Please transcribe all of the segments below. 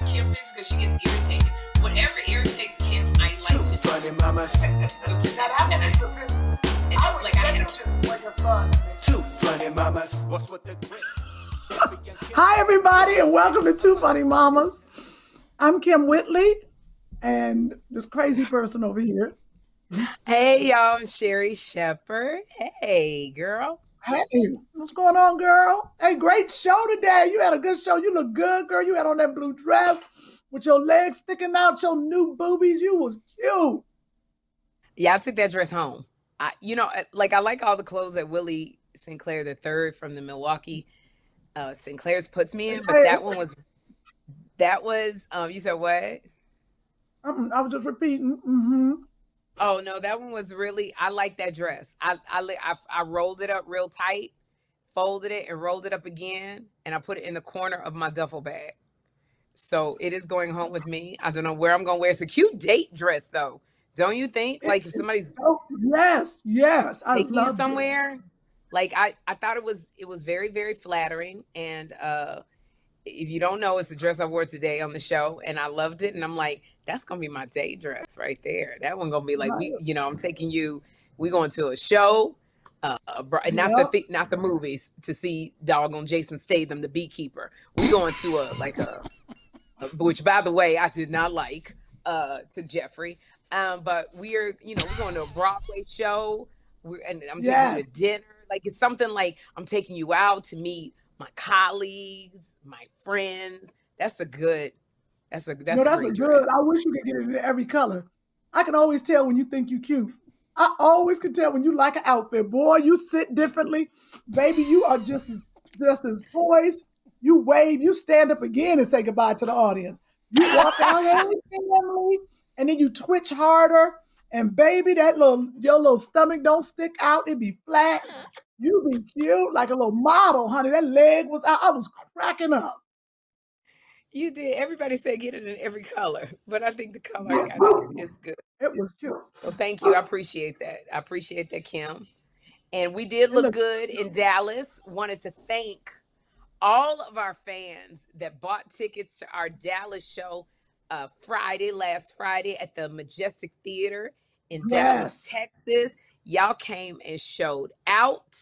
I love sending Kim pictures because she gets irritated. Whatever irritates Kim, I like to do. Funny mamas. So, that was a good and I it's would like I had to like a son. Two funny mamas. What's with the grit? Hi, everybody, and welcome to Two Funny Mamas. I'm Kym Whitley, and this crazy person over here. Hey y'all, I'm Sherri Shepherd. Hey girl. Hey, what's going on, girl? Hey, great show today. You had a good show. You look good, girl. You had on that blue dress with your legs sticking out, your new boobies. You was cute. Yeah, I took that dress home. I, you know, uh, like I like all the clothes that Willie Sinclair the third from the Milwaukee uh Sinclair's puts me in, but that one was that was um you said what? I'm, I was just repeating. hmm Oh no, that one was really I like that dress. I I li- I, I rolled it up real tight, folded it and rolled it up again, and I put it in the corner of my duffel bag. So it is going home with me. I don't know where I'm gonna wear. It's a cute date dress though. Don't you think? Like if somebody's Oh, yes, yes. I taking you love it. somewhere, like I I thought it was it was very very flattering. And uh if you don't know, it's the dress I wore today on the show, and I loved it. And I'm like, that's gonna be my date dress right there. That one gonna be like we, you know, I'm taking you. We going to a show, uh, a not the Yep. thi- not the movies to see doggone Jason Statham, the beekeeper. We going to a like a, a- which by the way I did not like uh to Jeffrey. Um, but we are, you know, we're going to a Broadway show. We're and I'm taking you to dinner. Like it's something like I'm taking you out to meet my colleagues, my friends. That's a good. That's a that's no, that's a great good. I wish you could get it in every color. I can always tell when you think you cute. I always can tell when you like an outfit. Boy, you sit differently. Baby, you are just just as poised. You wave, you stand up again and say goodbye to the audience. You walk out, family, and then you twitch harder. And baby, that little your little stomach don't stick out. It be flat. You be cute like a little model, honey. That leg was out. I was cracking up. You did. Everybody said get it in every color, but I think the color. I got is, is good. It was cute. Well, thank you. I appreciate that. I appreciate that, Kim. And we did look good in Dallas. Wanted to thank all of our fans that bought tickets to our Dallas show uh, Friday, last Friday at the Majestic Theater in Dallas, Texas. Y'all came and showed out.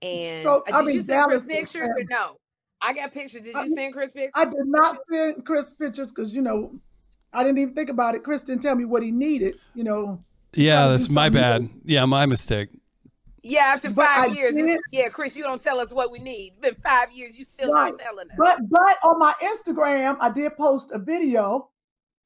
And So, uh, I did mean, you Chris Dallas was pictures or no? I got pictures. Did I you mean, send Chris pictures? I did not send Chris pictures because you know I didn't even think about it. Chris didn't tell me what he needed. You know, Yeah, trying to do that's my bad. new. Yeah, my mistake. Yeah, after But five I years. yeah, Chris, you don't tell us what we need. It's been five years. You still Right. not telling us. But but on my Instagram, I did post a video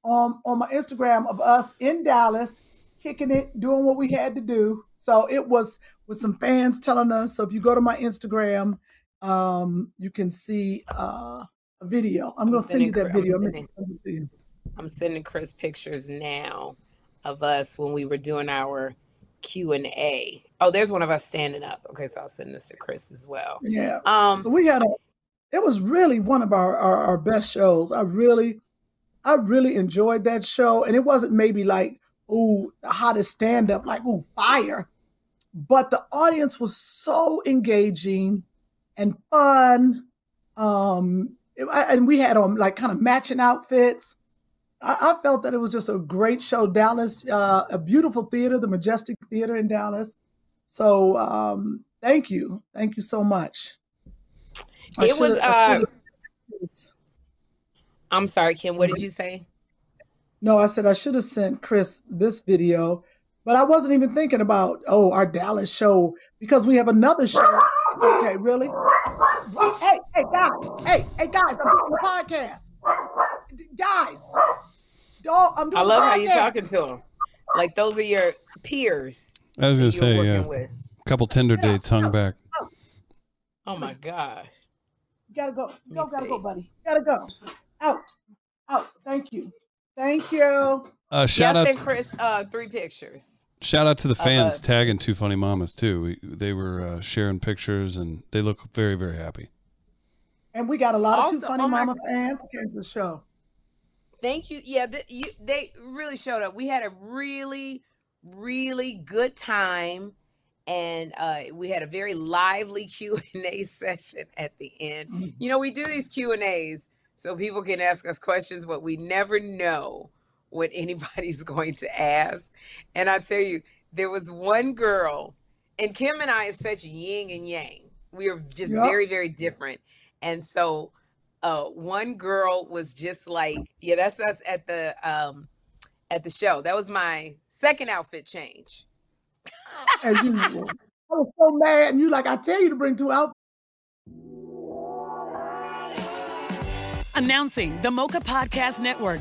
on on my Instagram of us in Dallas kicking it, doing what we had to do. So it was with some fans telling us. So if you go to my Instagram, um, you can see uh, a video. I'm, I'm gonna send you that Chris- video. I'm sending- send it to you. I'm sending Chris pictures now of us when we were doing our Q and A. Oh, there's one of us standing up. Okay, so I'll send this to Chris as well. Yeah. Um, So we had a. It was really one of our, our our best shows. I really, I really enjoyed that show, and it wasn't maybe like ooh the hottest stand up like ooh fire, but the audience was so engaging and fun. Um, and we had on like kind of matching outfits. I, I felt that it was just a great show. Dallas, uh, a beautiful theater, the Majestic Theater in Dallas. So um, thank you, thank you so much. I It was, uh, I'm sorry, Kim. What did you say? No, I said I should have sent Chris this video, but I wasn't even thinking about oh our Dallas show because we have another show. Okay, really? Hey, hey, guys, hey, hey, guys, I'm doing a podcast. Guys, dog, I'm doing. I love a how you're talking to them. Like those are your peers. I was gonna say, yeah, with. a couple Tinder dates hung back. Oh my gosh. You gotta go. You gotta go, see. buddy. Gotta go. Out. Out. Thank you. Thank you. Uh, shout yeah, I out, sent Chris uh, three pictures. Shout out to the fans tagging Two Funny Mamas too. We, they were uh, sharing pictures and they look very, very happy. And we got a lot of Two Funny oh my Mama fans came to the show. Thank you. Yeah, th- you, they really showed up. We had a really, really good time, and uh, we had a very lively Q and A session at the end. Mhm. You know, we do these Q and A's so people can ask us questions, but we never know what anybody's going to ask. And I tell you, there was one girl, and Kim and I are such yin and yang. We are just Yep. very, very different. And so uh one girl was just like, yeah, that's us at the um at the show. That was my second outfit change. As usual. I was so mad, and you like, I tell you to bring two out. Announcing the Mocha Podcast Network,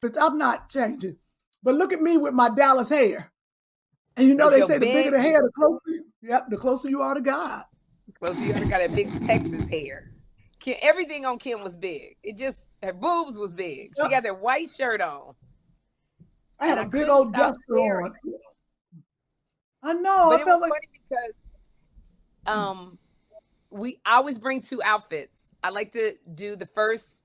But I'm not changing. But look at me with my Dallas hair. And you know With they say the bigger the hair, the closer you, yep, the closer you are to God. So you got that big Texas hair. Kim, everything on Kim was big. It just her boobs was big. She got that white shirt on. I had a I big old duster on. I know. but I it was like funny because um we I always bring two outfits. I like to do the first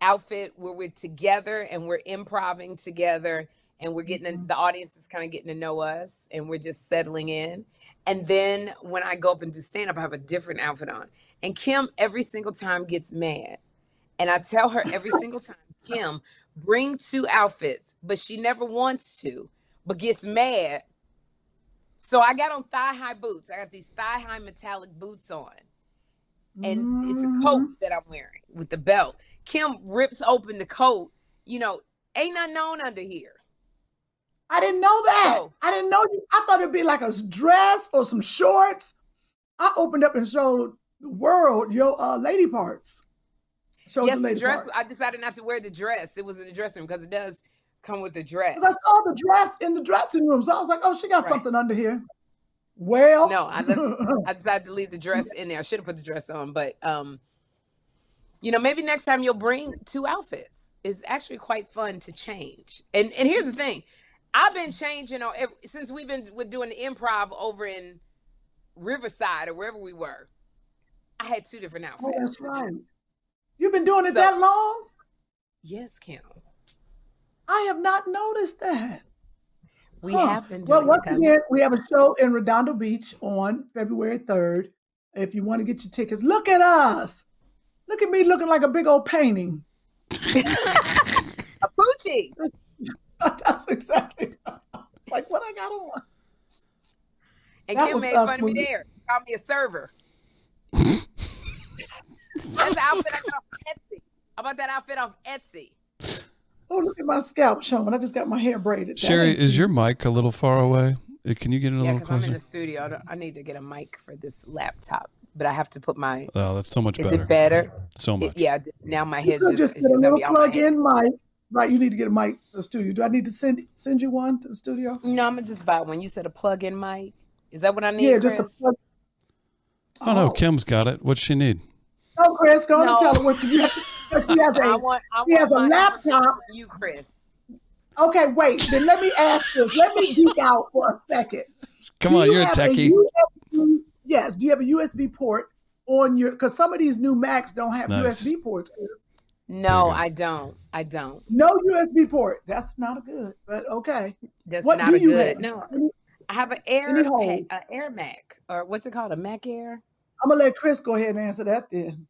outfit where we're together and we're improving together and we're getting Mm-hmm. the audience is kind of getting to know us and we're just settling in. And then when I go up and do stand up, I have a different outfit on. And Kim every single time gets mad. And I tell her every single time, Kim, bring two outfits, but she never wants to, but gets mad. So I got on thigh high boots. I got these thigh high metallic boots on. And it's a coat Mhm. that I'm wearing with the belt. Kim rips open the coat. You know, ain't nothing on under here. I didn't know that. I didn't know. I thought it'd be like a dress or some shorts. I opened up and showed the world your uh, lady parts. Showed yes, the the dress. parts. I decided not to wear the dress. It was in the dressing room because it does come with the dress. I saw the dress in the dressing room, so I was like, "Oh, she got Right. something under here." Well, No, I left, I decided to leave the dress in there. I should have put the dress on, but um, you know, maybe next time you'll bring two outfits. It's actually quite fun to change. And and here's the mm-hmm. thing, I've been changing on since we've been we're doing the improv over in Riverside or wherever we were. I had two different Oh, outfits. that's right. You've been doing it So- that long? Yes, Kim. I have not noticed that. We Huh. have been Well, once it again, we have a show in Redondo Beach on February 3rd. If you want to get your tickets, look at us. Look at me looking like a big old painting. A poochie. That's exactly. It's like what I got on. And That Kim was made fun of me when we- there. Called me a server. That's the outfit I got off Etsy. How about that outfit off Etsy? Oh, look at my scalp showing. I just got my hair braided. Sherry, ain't is your mic a little far away? Uh, Can you get it a Yeah, little because I'm in the studio. I need to get a mic for this laptop, but I have to put my. Oh, that's so much Is better. it better? So It- much. yeah. Now my You head's just, just get a gonna little be on my head. plug-in mic. Right, you need to get a mic to the studio. Do I need to send send you one to the studio? No, I'm gonna just buy one. You said a plug-in mic. Is that what I need? Yeah, just a Chris? plug. Oh, no, Kim's got it. What's she need? Oh, Chris, go on No. and tell her what you have. She has I a, want. I she has want a my laptop. from You, Chris. Okay, wait. Then let me ask this. Let me geek out for a second. Come Do on, you you're a have techie. USB yes. Do you have a USB port on your? Because some of these new Macs don't have Nice. USB ports. No, I don't. I don't. No USB port. That's not a good. But okay. That's What not do a you good. have? No, I have an Air Any holes? a Air Mac or what's it called? A Mac Air. I'm gonna let Chris go ahead and answer that then.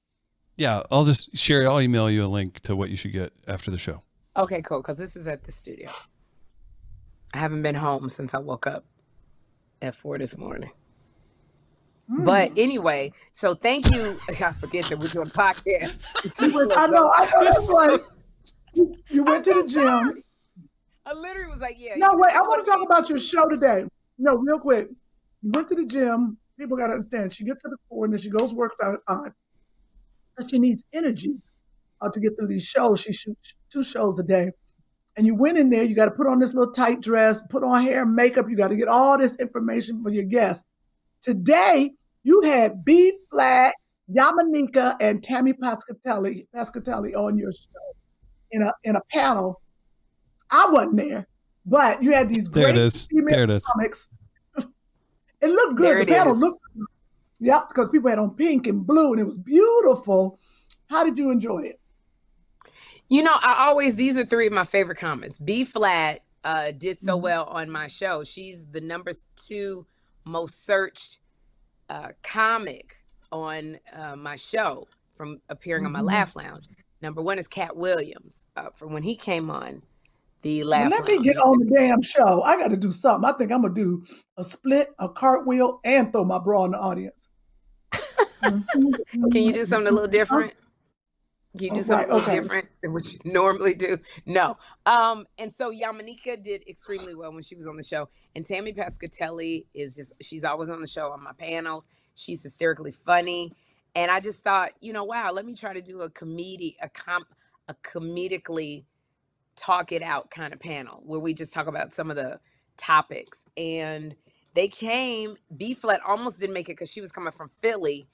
Yeah, I'll just Sherry. I'll email you a link to what you should get after the show. Okay, cool. Because this is at the studio. I haven't been home since I woke up at four this morning. But anyway, so thank you. I forget that we're doing a podcast. I know. I know. That's right. You, you went to the gym. I literally was like, yeah. No, wait. I want to talk about your show today. No, real quick. You went to the gym. People got to understand. She gets to the floor and then she goes work out. she needs energy uh, to get through these shows. She shoots two shows a day. And you went in there. You got to put on this little tight dress, put on hair, makeup. You got to get all this information for your guests. Today, you had B Flat, Yamaneika, and Tammy Pescatelli, Pescatelli on your show in a in a panel. I wasn't there, but you had these There great it is. female There it is. comics. it looked There good. it the panel is. looked Yep, because people had on pink and blue and it was beautiful. How did you enjoy it? You know, I always these are three of my favorite comments. B-Phlat uh did so Mhm. well on my show. She's the number two most searched uh comic on uh, my show from appearing on my Mhm. Laugh Lounge. Number one is Katt Williams uh, from when he came on the Laugh let me get on the damn show. I got to do something. I think I'm gonna do a split, a cartwheel, and throw my bra in the audience. Can you do something a little different? You do Oh, something right, a little okay. different than what you normally do? No. Um, and so Yamaneika did extremely well when she was on the show. And Tammy Pescatelli is just she's always on the show on my panels. She's hysterically funny. And I just thought, you know, wow, let me try to do a comedy, a com a comedically talk it out kind of panel where we just talk about some of the topics. And they came, B-Phlat almost didn't make it because she was coming from Philly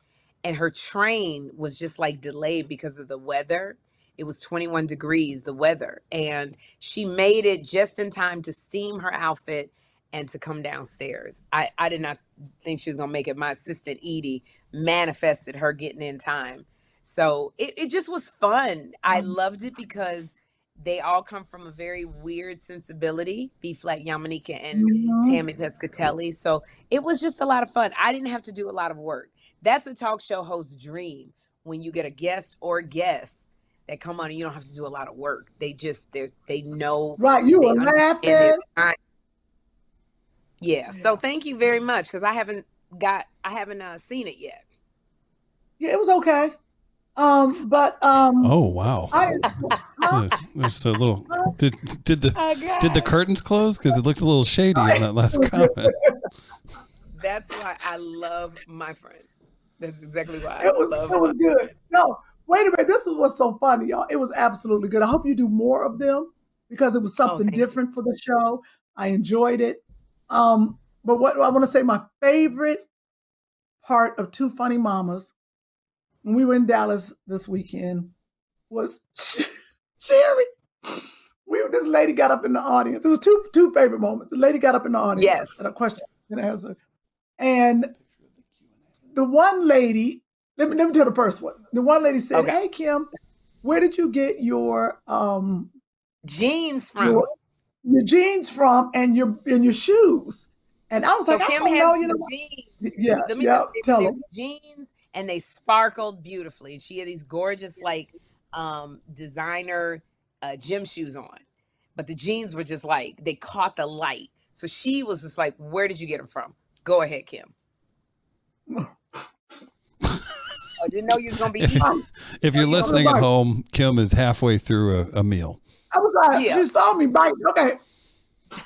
and her train was just like delayed because of the weather. It was 21 degrees, the weather. And she made it just in time to steam her outfit and to come downstairs. I, I did not think she was going to make it. My assistant, Edie, manifested her getting in time. So it, it just was fun. I loved it because they all come from a very weird sensibility, B Flat Yamaneika and Mhm. Tammy Pescatelli. So it was just a lot of fun. I didn't have to do a lot of work. That's a talk show host's dream when you get a guest or guests that come on and you don't have to do a lot of work. They just there's they know Right, you they were understand laughing. time. Yeah. So thank you very much because I haven't got I haven't uh, seen it yet. Yeah, it was okay. Um, but um, Oh wow. I Uh, There's a little. Did did the Oh, did the curtains close? Because it looks a little shady in that last comment. That's why I love my friend. That's exactly why I it was love it was good. No, wait a minute. This is what's so funny, y'all. It was absolutely good. I hope you do more of them because it was Oh, something you. different for the show. I enjoyed it. Um, but what I want to say, my favorite part of Two Funny Mamas when we were in Dallas this weekend was Sherry. we this lady got up in the audience. It was two two favorite moments. The lady got up in the audience Yes. and a question and answer. And the one lady, let me let me tell the first one. The one lady said, Okay. Hey Kim, where did you get your um Jeans from. your, your jeans from and your and your shoes? And I was So like, Kim I don't know, you know. jeans. Yeah, Let me yeah, tell them. jeans and they sparkled beautifully. And she had these gorgeous, like, um, designer uh, gym shoes on. But the jeans were just like, they caught the light. So she was just like, Where did you get them from? Go ahead, Kim. I didn't know you was going to be If, eating. if you're you on the listening at home, Kim is halfway through a, a meal. I was like, Yeah. she saw me bite. Okay.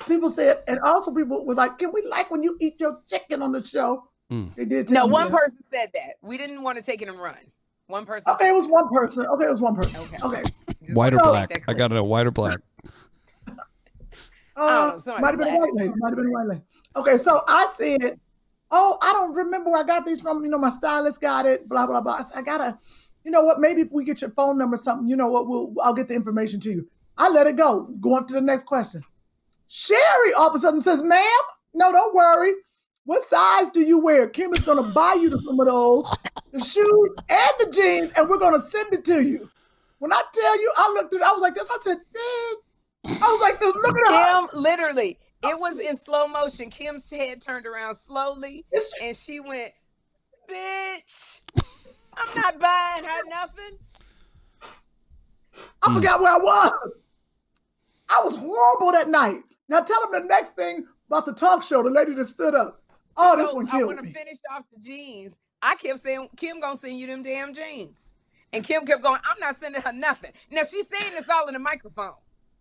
People said, and also people were like, Can we like when you eat your chicken on the show? Mm. They did No, one that. person said that. We didn't want to take it and run. One person. Okay, it was one person. Okay, it was one person. Okay. Okay. White or wanted black? I clear. got it. White or black? Uh, know, might have been a white lady. Might have been a white lady. Okay, so I said, "Oh, I don't remember where I got these from. You know, my stylist got it. Blah blah blah." I, said, I gotta, you know what? Maybe if we get your phone number, or something. You know what? We'll I'll get the information to you. I let it go. Going to the next question. Sherry all of a sudden says, "Ma'am, no, don't worry. What size do you wear? Kim is gonna buy you some of those, the shoes and the jeans, and we're gonna send it to you." When I tell you, I looked through. I was like this. I said, "Man." I was like, look at her. Literally, it was in slow motion. Kim's head turned around slowly, and she went, "Bitch, I'm not buying her nothing." I hmm. forgot where I was. I was horrible that night. Now tell them the next thing about the talk show. The lady that stood up. Oh, this So one killed me. I killed want to finish off the jeans. I kept saying, "Kim gonna send you them damn jeans," and Kim kept going, "I'm not sending her nothing." Now she's saying this all in the microphone.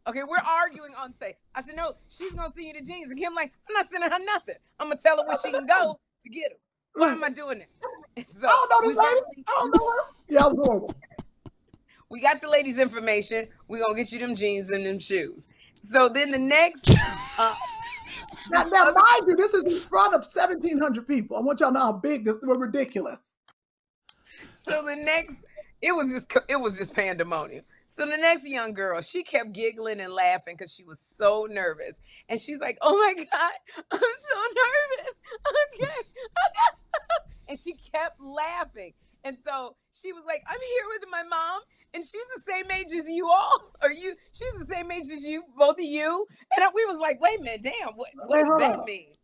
Okay, we're arguing on say. I said, "No, she's gonna send you the jeans," and Kim like, "I'm not sending her nothing. I'm gonna tell her where she can go to get them." Why am I doing it? So I don't know this lady. I don't know her. Yeah, I was horrible. we got the lady's information. We're gonna get you them jeans and them shoes. So then the next uh, Now, now mind you, this is in front of 1,700 people. I want y'all to know how big this was ridiculous. so the next it was just it was just pandemonium. So the next young girl, she kept giggling and laughing because she was so nervous. And she's like, Oh my God, I'm so nervous. Okay. okay." and she kept laughing. And so she was like, I'm here with my mom, and she's the same age as you all. Or you, she's the same age as you, both of you. And we was like, wait a minute, damn, what, what does that mean?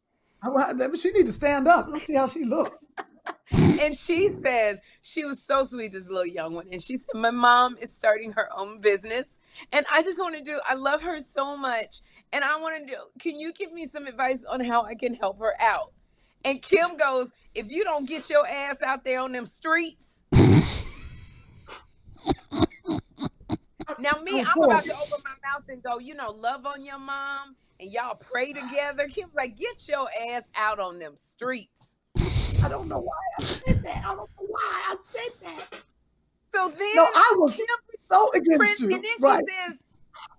I, I- she need to stand up. Let's see how she look. and she says she was so sweet this little young one and she said my mom is starting her own business and i just want to do i love her so much and i want to do can you give me some advice on how i can help her out and kim goes if you don't get your ass out there on them streets now me i'm about to open my mouth and go you know love on your mom and y'all pray together kim's like get your ass out on them streets I don't know why I said that. I don't know why I said that. so then No, I was kim so against you. and then she Right. says,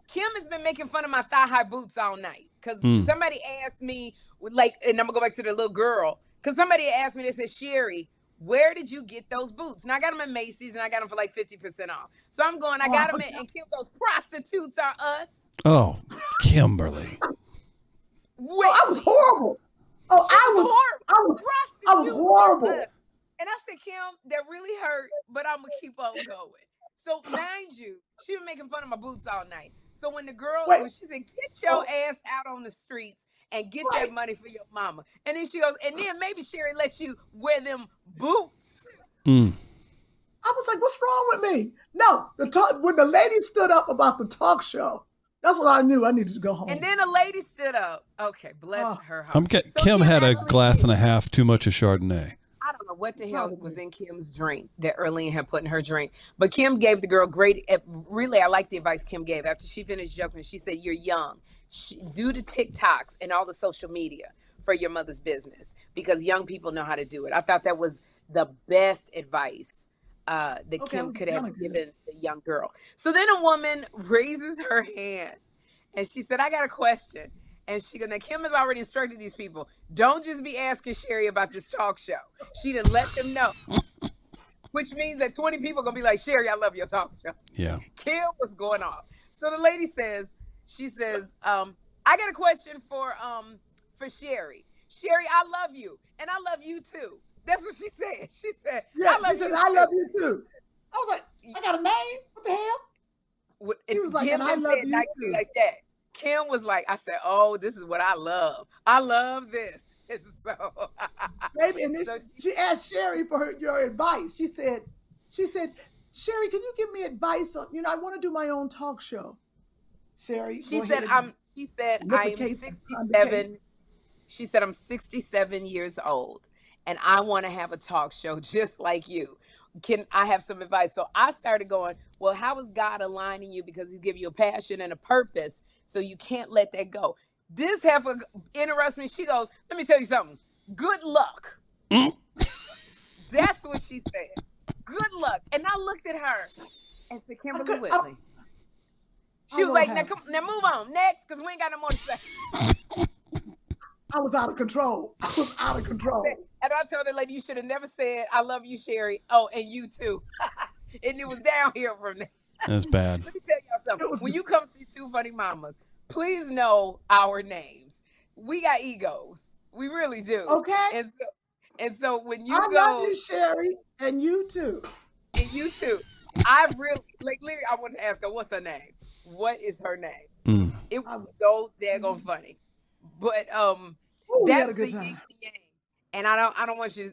Kim has been making fun of my thigh high boots all night. Because Hmm. somebody asked me, like, and I'm gonna go back to the little girl. Because somebody asked me, they said, Sherry, where did you get those boots? And I got them at Macy's and I got them for like 50% off. So I'm going, I got them at, and Kim goes, prostitutes are us. Oh, Kimberly. Wait, Oh, I was horrible. Oh, I was, horrible. I was, I was Prostitutes are horrible. And I said, Kim, that really hurt, but I'm gonna keep on going. So mind you, she was making fun of my boots all night. So when the girl, Wait. when she said, "Get your Oh. ass out on the streets and get Right. that money for your mama," and then she goes, and then maybe Sherry lets you wear them boots. Mm. I was like, what's wrong with me? No, the talk when the lady stood up about the talk show, that's what I knew I needed to go home. And then a lady stood up. Okay, bless Oh. her heart. I'm get, So Kim had a glass did- and a half too much of Chardonnay. I don't know what the hell Probably. was in Kim's drink that Erlene had put in her drink. But Kim gave the girl great, eh, really, I like the advice Kim gave. After she finished joking, she said, You're young. She, do the TikToks and all the social media for your mother's business because young people know how to do it. I thought that was the best advice uh, that Okay, Kim could have kinda good. given the young girl. So then a woman raises her hand and she said, I got a question. And she go, now Kim has already instructed these people, don't just be asking Sherry about this talk show. She didn't let them know. Which means that 20 people gonna be like, Sherry, I love your talk show. Yeah. Kim was going off. So the lady says, She says, um, I got a question for um for Sherry. Sherry, I love you, and I love you too. That's what she said. She said, Yeah, I love she said, you I too." love you too. I was like, I got a name? What the hell? What- She was like, Kim "And I love you too." like that. Kim was like, I said, oh, this is what I love. I love this. And so, Baby, and then So she, she asked Sherry for her, your advice. She said, she said, Sherry, can you give me advice on, you know, I want to do my own talk show. Sherry, she said, I'm. She said, "I am case- 67. She said, I'm 67 years old, and I want to have a talk show just like you. Can I have some advice? So I started going, well, how is God aligning you? Because He's giving you a passion and a purpose, so you can't let that go. This heifer interrupts me. She goes, let me tell you something. Good luck. Mm. That's what she said. Good luck. And I looked at her and said, Kimberly could- I- Whitley. I She was like, now, come, now move on next, because we ain't got no more to say. I was out of control. I was out of control. And I tell the lady, you should have never said, I love you, Sherry. Oh, and you too. and it was downhill from there. That's bad. Let me tell y'all something. Was- When you come see Two Funny Mamas, please know our names. We got egos. We really do. Okay. And so, and so when you I go, love you, Sherry, and you too. and you too, I really, like, literally, I want to ask her, what's her name? What is her name? Mm. It was so daggone funny. But um, Ooh, that's a good the time. yin and yang. And I don't I don't want you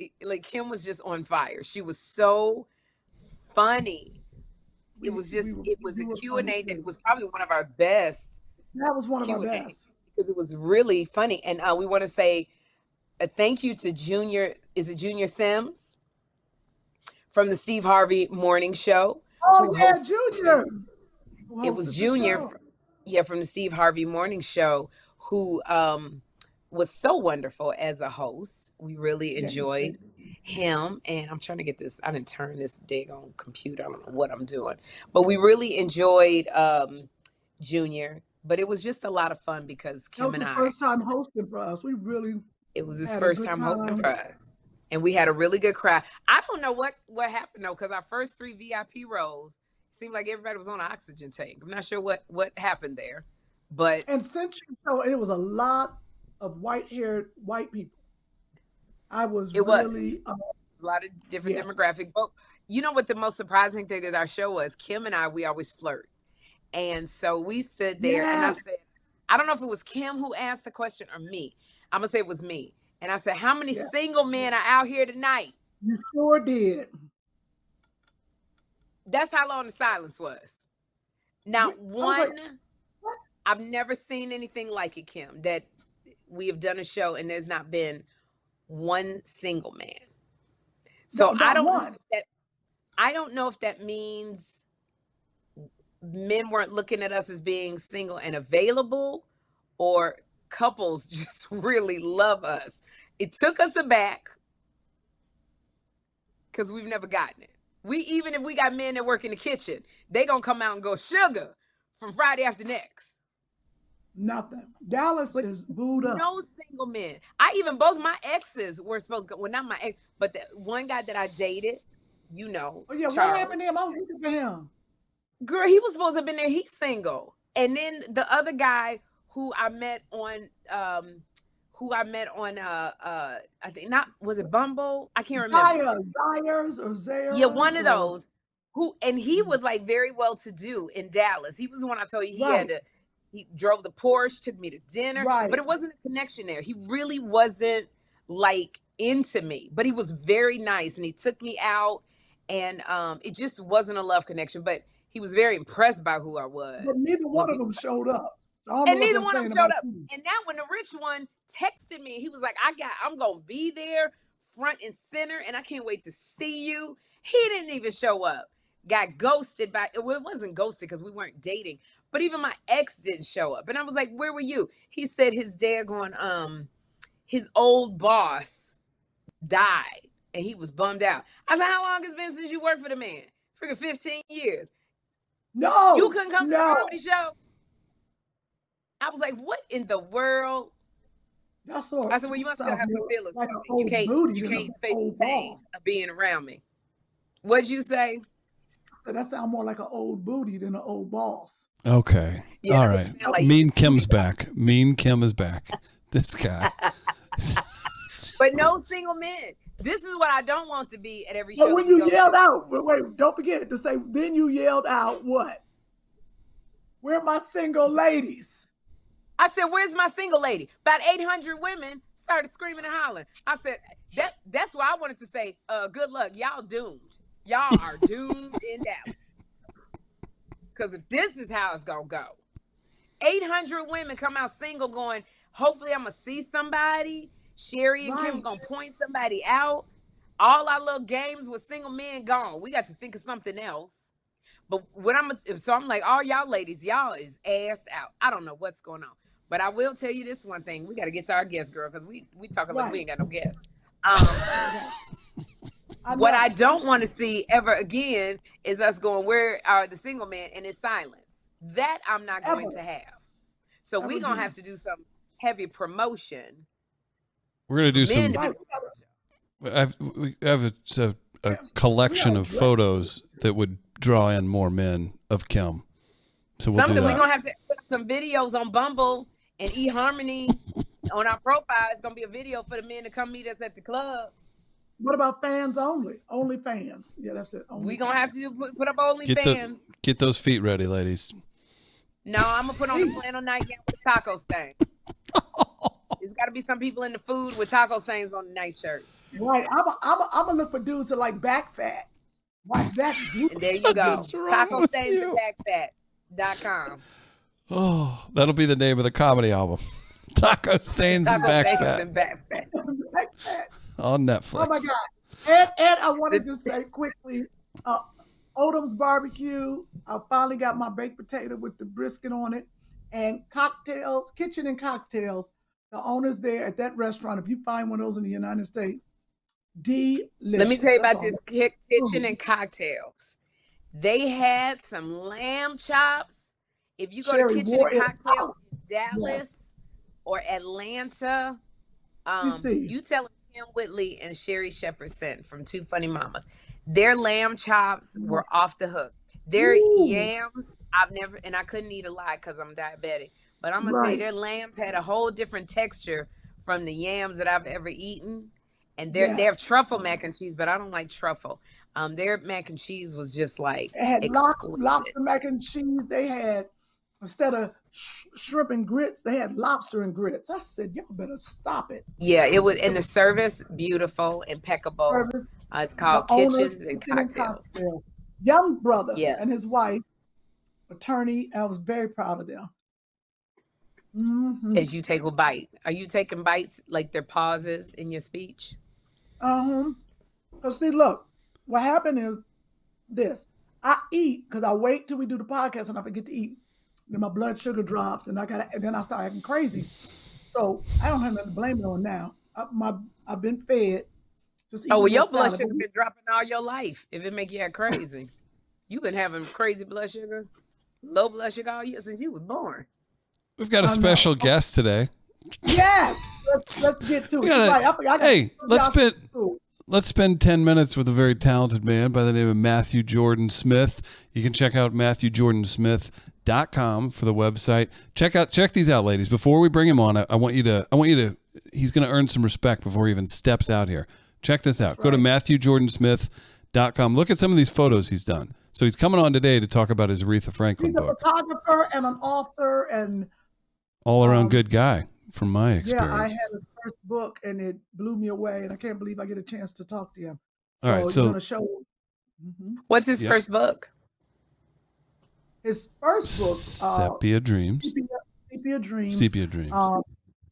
to like Kim was just on fire. She was so funny. We- It was just we were- it was we a Q&A that was probably one of our best That was one of our Q&A. best. because it was really funny. And uh, we want to say a thank you to Junior is it Junior Sims from the Steve Harvey Morning Show. Oh yeah, hosts- Junior. It was Junior, show. fr- yeah, from the Steve Harvey Morning Show, who um, was so wonderful as a host. We really enjoyed him, and I'm trying to get this. I didn't turn this dig on computer. I don't know what I'm doing, but we really enjoyed um, Junior. But it was just a lot of fun because Kim was and his I. first time hosting for us. We really It was his first good time hosting for us, and we had a really good crowd. I don't know what what happened though, because our first three VIP rows seemed like everybody was on an oxygen tank. I'm not sure what what happened there, but and since you know it was a lot of white haired white people. I was It was. really uh, a lot of different Yeah. demographic. But you know what the most surprising thing is our show was Kim and I, we always flirt. And so we stood there and I said, I don't know if it was Kim who asked the question or me. I'm gonna say it was me. And I said, How many Yeah. single men are out here tonight? you sure did. That's how long the silence was. Now, Yeah, I was like, one, I've never seen anything like it, Kim, that we have done a show and there's not been one single man. So No, I don't know that I don't know if that means men weren't looking at us as being single and available or couples just really love us. It took us aback because we've never gotten it. We even if we got men that work in the kitchen, they gonna come out and go sugar from Friday after next. Nothing. Dallas But is booed up. No single men. I even both my exes were supposed to go. Well, not my ex, but the one guy that I dated, you know. oh yeah, what happened to him? I was looking for him. Girl, he was supposed to have been there. He's single. And then the other guy who I met on um who I met on uh uh I think not was it Bumble? I can't remember. Zayers or Zayers. Yeah, one of those. Who and he was like very well to do in Dallas. He was the one I told you he Right. had to he drove the Porsche, took me to dinner. Right. But it wasn't a connection there. He really wasn't like into me, but he was very nice and he took me out and um it just wasn't a love connection, but he was very impressed by who I was. But neither one of them showed up. So and neither one of them showed up. you. And now when the rich one texted me, he was like, I got I'm gonna be there front and center, and I can't wait to see you. He didn't even show up. Got ghosted by well, it wasn't ghosted because we weren't dating, but even my ex didn't show up. And I was like, Where were you? He said his dad going, um, his old boss died and he was bummed out. I said, How long has it been since you worked for the man? Freaking 15 years. No, You couldn't come to the comedy show. I was like, what in the world? That's all. I said, well, you must still have some feelings like for an me. You can't, you can't face the pain of being around me. What'd you say? Said that sound more like an old booty than an old boss. Okay. Yeah, All it right. sound like- mean Kim's back. Mean Kim is back. This guy. But no single men. This is what I don't want to be at every show. But when you yelled to. out, wait, wait, don't forget to say, then you yelled out what? Where are my single ladies? I said, "Where's my single lady?" About 800 women started screaming and hollering. I said, "That that's why I wanted to say, uh, good luck, y'all doomed. Y'all are doomed in Dallas. Because if this is how it's gonna go, 800 women come out single, going, hopefully I'm gonna see somebody. Sherry and Kim gonna point somebody out. All our little games with single men gone. We got to think of something else." But when I'm if so I'm like, all y'all ladies, y'all is ass out. I don't know what's going on. But I will tell you this one thing. We got to get to our guest girl because we we talking like we ain't got no guests. Um, I what know. I don't want to see ever again is us going, where are the single man and his silence. That I'm not going to have. So we're gonna have to do some heavy promotion. We're gonna do some. to be- we I've, we have a, a, a collection of photos that would draw in more men of Kim. So we'll something we're gonna have to put some videos on Bumble and eHarmony on our profile. It's gonna be a video for the men to come meet us at the club. What about fans only? Only fans. Yeah, that's it. Only We gonna have to put, put up Get OnlyFans. the get those feet ready, ladies. No, I'm gonna put on the flannel nightgown with a taco stain. There's got to be some people in the food with taco stains on the nightshirt. Right. I'm a, I'm a, I'm gonna look for dudes that like back fat. Watch that. And there you go. What's wrong Taco with stains you? and backfat.com. Oh, that'll be the name of the comedy album. Taco stains and back stains fat and back fat. on Netflix. Oh my God. And and I want to just say quickly, uh, Odom's barbecue. I finally got my baked potato with the brisket on it, and cocktails, kitchen and cocktails. The owners there at that restaurant. If you find one of those in the United States, delicious. Let me tell you about all. this ki- kitchen and cocktails. They had some lamb chops. If you go Sherry to Kitchen wore and Cocktails in Dallas or Atlanta, um, see. you tell Kym Whitley and Sherri Shepherd sent from Two Funny Mamas. Their lamb chops were off the hook. Their Ooh. yams, I've never, and I couldn't eat a lot because I'm diabetic. But I'm gonna tell you, their lambs had a whole different texture from the yams that I've ever eaten. And they're, they have truffle mac and cheese, but I don't like truffle. Um, their mac and cheese was just like it had exquisite. lobster mac and cheese. They had instead of sh- shrimp and grits, they had lobster and grits. I said, y'all better stop it. Yeah, it was, in the service beautiful, impeccable. Service, Uh, it's called Kitchens and Cocktails. Cocktail. Young brother Yeah. and his wife, attorney. I was very proud of them. hmm As you take a bite, are you taking bites like they're pauses in your speech? Uh-huh. Cause see, look, what happened is this. I eat because I wait till we do the podcast and I forget to eat. Then my blood sugar drops and I got and then I start acting crazy. So I don't have nothing to blame it on now. I, my I've been fed. Just Oh, well, your blood salad. sugar been dropping all your life. If it make you act crazy, you've been having crazy blood sugar, low blood sugar all year since you was born. We've got a I know. special guest today. Yes, let's, let's get to it. Gotta- Right, I forgot- I hey, let's spend let's spend ten minutes with a very talented man by the name of Matthew Jordan Smith. You can check out MatthewJordansmith.com for the website. Check out check these out, ladies. Before we bring him on, I, I want you to I want you to he's going to earn some respect before he even steps out here. Check this out. Go to MatthewJordansmith.com. Look at some of these photos he's done. So he's coming on today to talk about his Aretha Franklin He's a book. photographer and an author, and All around um, good guy, from my experience. yeah, I had his first book, and it blew me away. And I can't believe I get a chance to talk to him. So All right, you're so- going to show Mhm. What's his Yep. first book? His first book, uh, Sepia Dreams. Sepia, Sepia Dreams. Sepia Dreams. Um,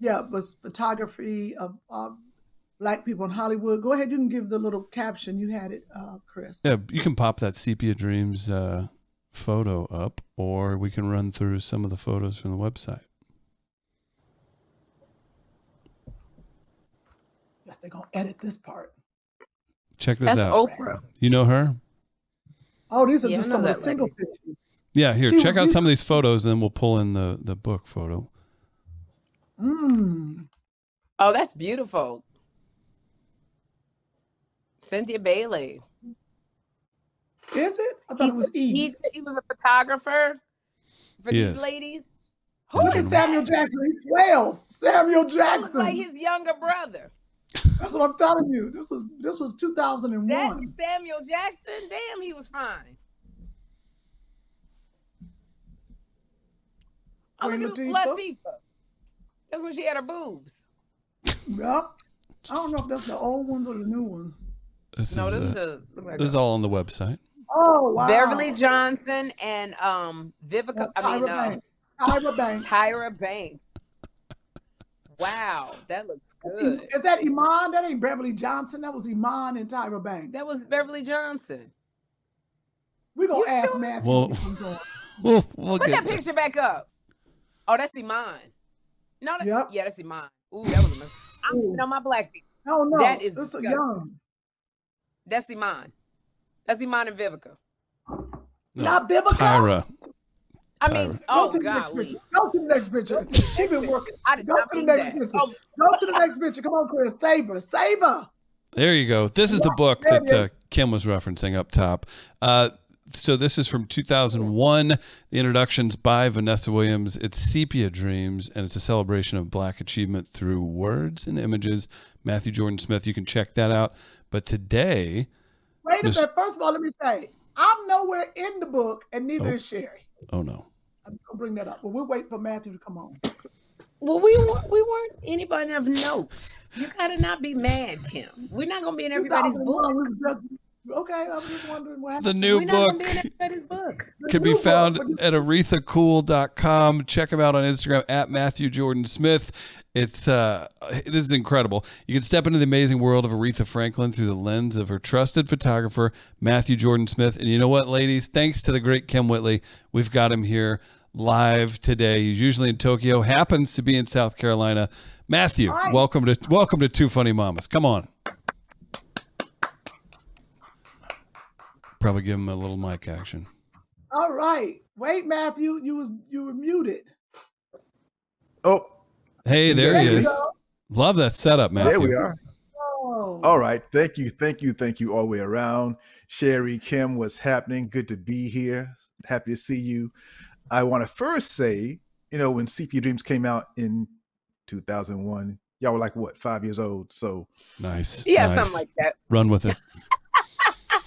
yeah, was photography of uh, black people in Hollywood. Go ahead, you can give the little caption. You had it, uh, Chris. Yeah, you can pop that Sepia Dreams uh, photo up, or we can run through some of the photos from the website. Yes, they're gonna edit this part. Check this That's out. Oprah. You know her? Oh, these are Yeah, just some of the single lady. pictures. Yeah, here, She check out the- some of these photos, and then we'll pull in the, the book photo. Mm. Oh, that's beautiful. Cynthia Bailey. Is it? I thought He, it was E. he, he was a photographer for Yes. these ladies. Who Look at is Samuel? Jackson. He's 12. Samuel That looks Jackson. like his younger brother. That's what I'm telling you. This was this was That 2001. Samuel Jackson, damn, he was fine. Oh, Queen look at Latifah. Latifah. That's when she had her boobs. Yep. I don't know if that's the old ones or the new ones. This No, is, this is uh, the look like this is all on the website. Oh wow. Beverly Johnson and um Vivica. No, I mean, Tyra uh, Banks. Tyra Banks. Tyra Banks. Wow, that looks good. Is that Iman? That ain't Beverly Johnson. That was Iman and Tyra Banks. That was Beverly Johnson. We're gonna You ask sure? Matthew. Well, if he's on. we'll, we'll Put get that to- picture back up. Oh, that's Iman. No, that, Yep. yeah, that's Iman. Ooh, that was a. I'm Ooh. on my black people. No, no. That is This a disgusting. young. That's Iman. That's Iman and Vivica. No, Not Vivica. Tyra. I mean, Tyra. oh Go to the next golly. picture. Go to the next picture. She been working. Go to the next that. picture. Oh, Go to the next picture. Come on, Chris. Save her. Save her. There you go. This is the book that uh, Kym was referencing up top. Uh, so this is from 2001. The introduction's by Vanessa Williams. It's Sepia Dreams, and it's a celebration of Black achievement through words and images. Matthew Jordan Smith. You can check that out. But today, Wait a Miss- minute. First of all, let me say, I'm nowhere in the book, and neither Oh. is Sherri. oh no, I'm just gonna bring that up. But we'll wait for Matthew to come on. Well, we weren't, we weren't anybody of note. You gotta not be mad, Kym. We're not gonna be in everybody's book. we was just- okay, I'm just wondering what happened. the new We're book be book. The can be new book, found at arethacool.com. Check him out on Instagram at Matthew Jordan Smith. It's uh, this is incredible. You can step into the amazing world of Aretha Franklin through the lens of her trusted photographer Matthew Jordan Smith. And you know what, ladies? Thanks to the great Kym Whitley, we've got him here live today. He's usually in Tokyo, happens to be in South Carolina. Matthew, right. welcome to welcome to Two Funny Mamas. Come on. Probably give him a little mic action. All right. Wait, Matthew, you was you were muted. Oh, Hey, there There he is. go. Love that setup, Matthew. there we are. Oh. All right. Thank you. Thank you. Thank you all the way around. Sherri, Kym, what's happening? Good to be here. Happy to see you. I want to first say, you know, when Sepia Dreams came out in 2001, y'all were like, what, five years old? So Nice. Yeah, nice. something like that. Run with it.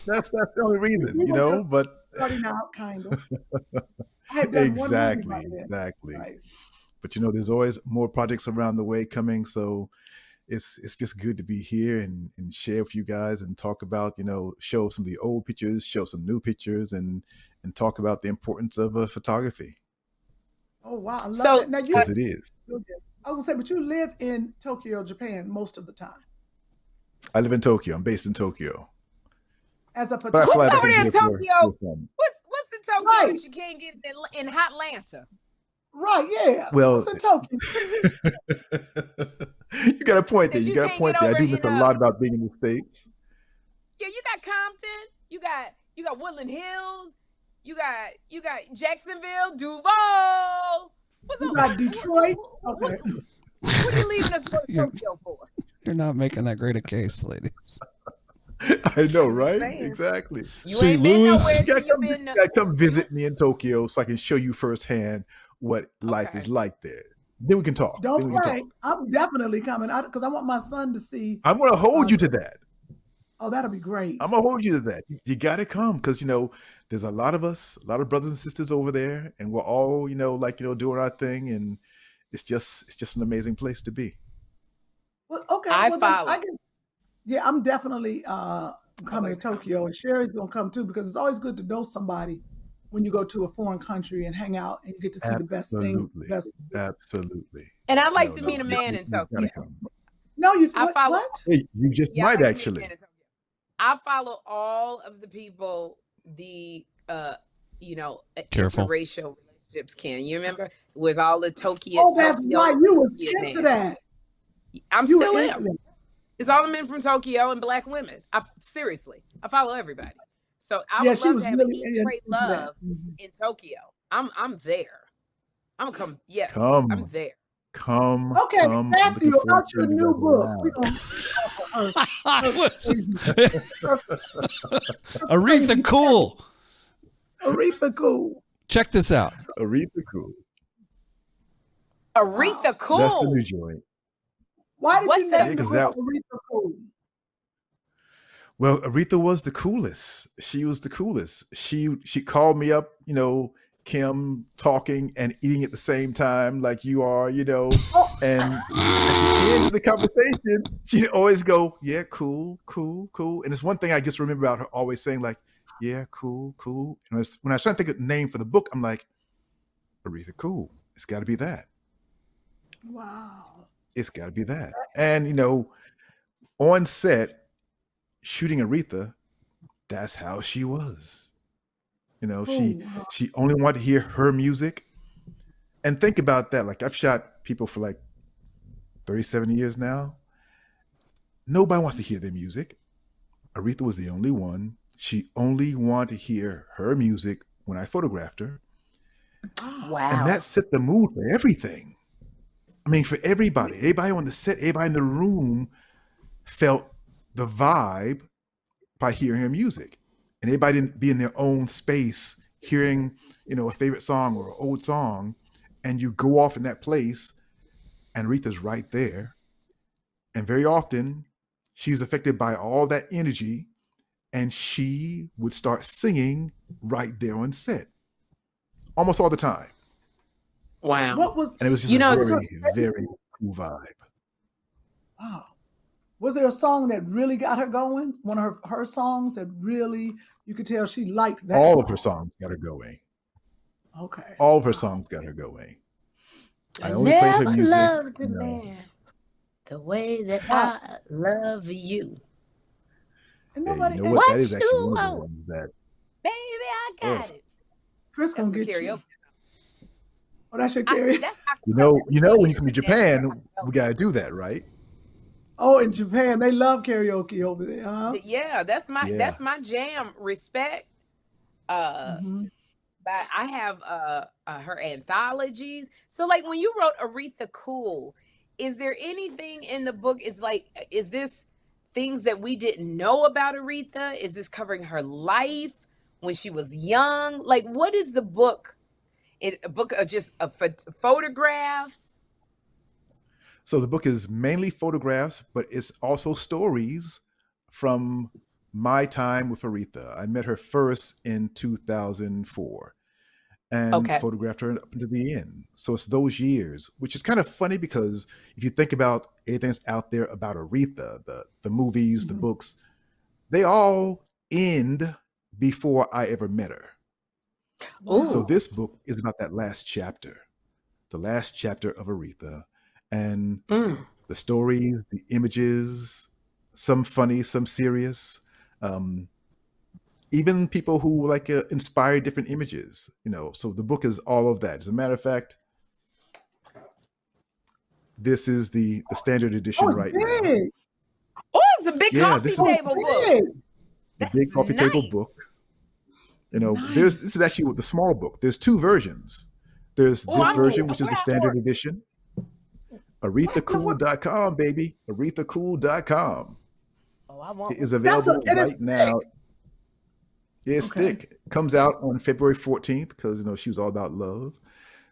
that's, that's the only reason, you know, but Starting out, kind of. I had done one movie by exactly, exactly. Right. But you know, there's always more projects around the way coming. So it's it's just good to be here and, and share with you guys and talk about, you know, show some of the old pictures, show some new pictures and and talk about the importance of uh, photography Oh wow, I love So, that. Now you it is. I was gonna say, but you live in Tokyo, Japan most of the time. I live in Tokyo. I'm based in Tokyo. As a But I photographer. fly over there in Tokyo? What's what's in Tokyo Right. that you can't get in, in Atlanta? Right, yeah. Well, What's in Tokyo? you got a point there. You you got a point there. I do in, miss a lot about being in the States. Yeah, you got Compton, you got you got Woodland Hills, you got you got Jacksonville, Duval. What's You up? got Detroit. What, Okay. what, what are you leaving us for Tokyo for? You're not making that great a case, ladies. I know, right? saying. Exactly. You St. ain't been Louis. nowhere You gotta, you come, been. you gotta come visit me in Tokyo so I can show you firsthand what life is like there. Then we can talk. Don't we can play. talk. I'm definitely coming because I want my son to see. I'm gonna hold Uh, you to that. Oh, that'll be great. I'm gonna hold you to that. You, you gotta come because you know there's a lot of us, a lot of brothers and sisters over there, and we're all you know like you know doing our thing, and it's just it's just an amazing place to be. Well, okay. I well, then follow. I can, yeah, I'm definitely uh, coming Always to come. Tokyo, and Sherri's gonna come too because it's always good to know somebody when you go to a foreign country and hang out and you get to see the best thing. Absolutely. Best. Absolutely. And I'd like No, to no, meet a man you- in Tokyo. No, you. I what? follow- what? Hey, you just Yeah, might like to meet a actually. man in Tokyo. I follow all of the people, the uh, you know, uh, Careful. interracial relationships. Can you remember? It was all the Tokyo. Oh, that's Tokyo, right. You was Tokyo into man. that. I'm You still were am. into that. It's all the men from Tokyo and black women. I seriously, I follow everybody. So I Yeah, would she love was to have really an eat, pray, into that. love Mhm. in Tokyo. I'm I'm there. I'm gonna come. Yes, Come. I'm there. Come. Okay, come. I'm Matthew, looking about your you new book. around. We're gonna, her- I her- was- Aretha Cool. Aretha Cool. Check this out. Aretha Cool. Aretha Cool. That's the new joint. Why did What's you that? name Yeah, the 'cause group that- Aretha Cool? Well, Aretha was the coolest. She was the coolest. She she called me up, you know, Kym talking and eating at the same time, like you are, you know. Oh. And at the end of the conversation, she'd always go, "Yeah, cool, cool, cool." And it's one thing I just remember about her always saying, like, "Yeah, cool, cool." And when I was trying to think of the name for the book, I'm like, Aretha Cool. It's got to be that. Wow. It's got to be that. And you know, on set, shooting Aretha, that's how she was. You know, she Oh, wow. she only wanted to hear her music. And think about that. Like I've shot people for like 37 years now. Nobody wants to hear their music. Aretha was the only one. She only wanted to hear her music when I photographed her. Wow. And that set the mood for everything. I mean, for everybody, everybody on the set, everybody in the room felt the vibe by hearing her music. And everybody be in their own space hearing, you know, a favorite song or an old song. And you go off in that place, and Aretha's right there. And very often, she's affected by all that energy, and she would start singing right there on set almost all the time. Wow. What was And it was just You a know, very, so- very cool vibe. wow? Was there a song that really got her going? One of her, her songs that really you could tell she liked that. All song. of her songs got her going. Okay. All of her songs got her going. I I only played her never music. loved a you know. man the way that Ah. I love you. And Yeah, nobody. you know what? What That is actually you one of the ones that Baby, I got Ugh. it. Chris That's gonna my get you. Karaoke. Oh, that's your I, karaoke. that's you know. You know, when you use come to Japan, we got to do that, right? Oh, in Japan, they love karaoke over there, huh? Yeah, that's my Yeah. that's my jam. Respect. Uh, Mhm. but I have uh, uh her anthologies. So like when you wrote Aretha Cool, is there anything in the book? Is like is this things that we didn't know about Aretha? Is this covering her life when she was young? Like what is the book? It a book of just of pho- photographs. So the book is mainly photographs, but it's also stories from my time with Aretha. I met her first in 2004 and Okay. photographed her up to the end. So it's those years, which is kind of funny because if you think about anything that's out there about Aretha, the, the movies, the Mhm. books, they all end before I ever met her. So this book is about that last chapter, the last chapter of Aretha, and Mm. the stories, the images, some funny, some serious. Um, even people who like uh, inspire different images, you know. So the book is all of that. As a matter of fact, this is the the standard edition Oh, right now. big. Oh, it's a big Yeah, coffee is- table book. The big coffee table book. You know, there's this is actually the small book. There's two versions. There's Oh, this I version, need- which is the standard order? edition. ArethaCool.com, baby. ArethaCool.com. Oh, I want It is one. That's a- available and it's right now. Yeah, it's Okay. thick. Comes out on February 14th because you know she was all about love.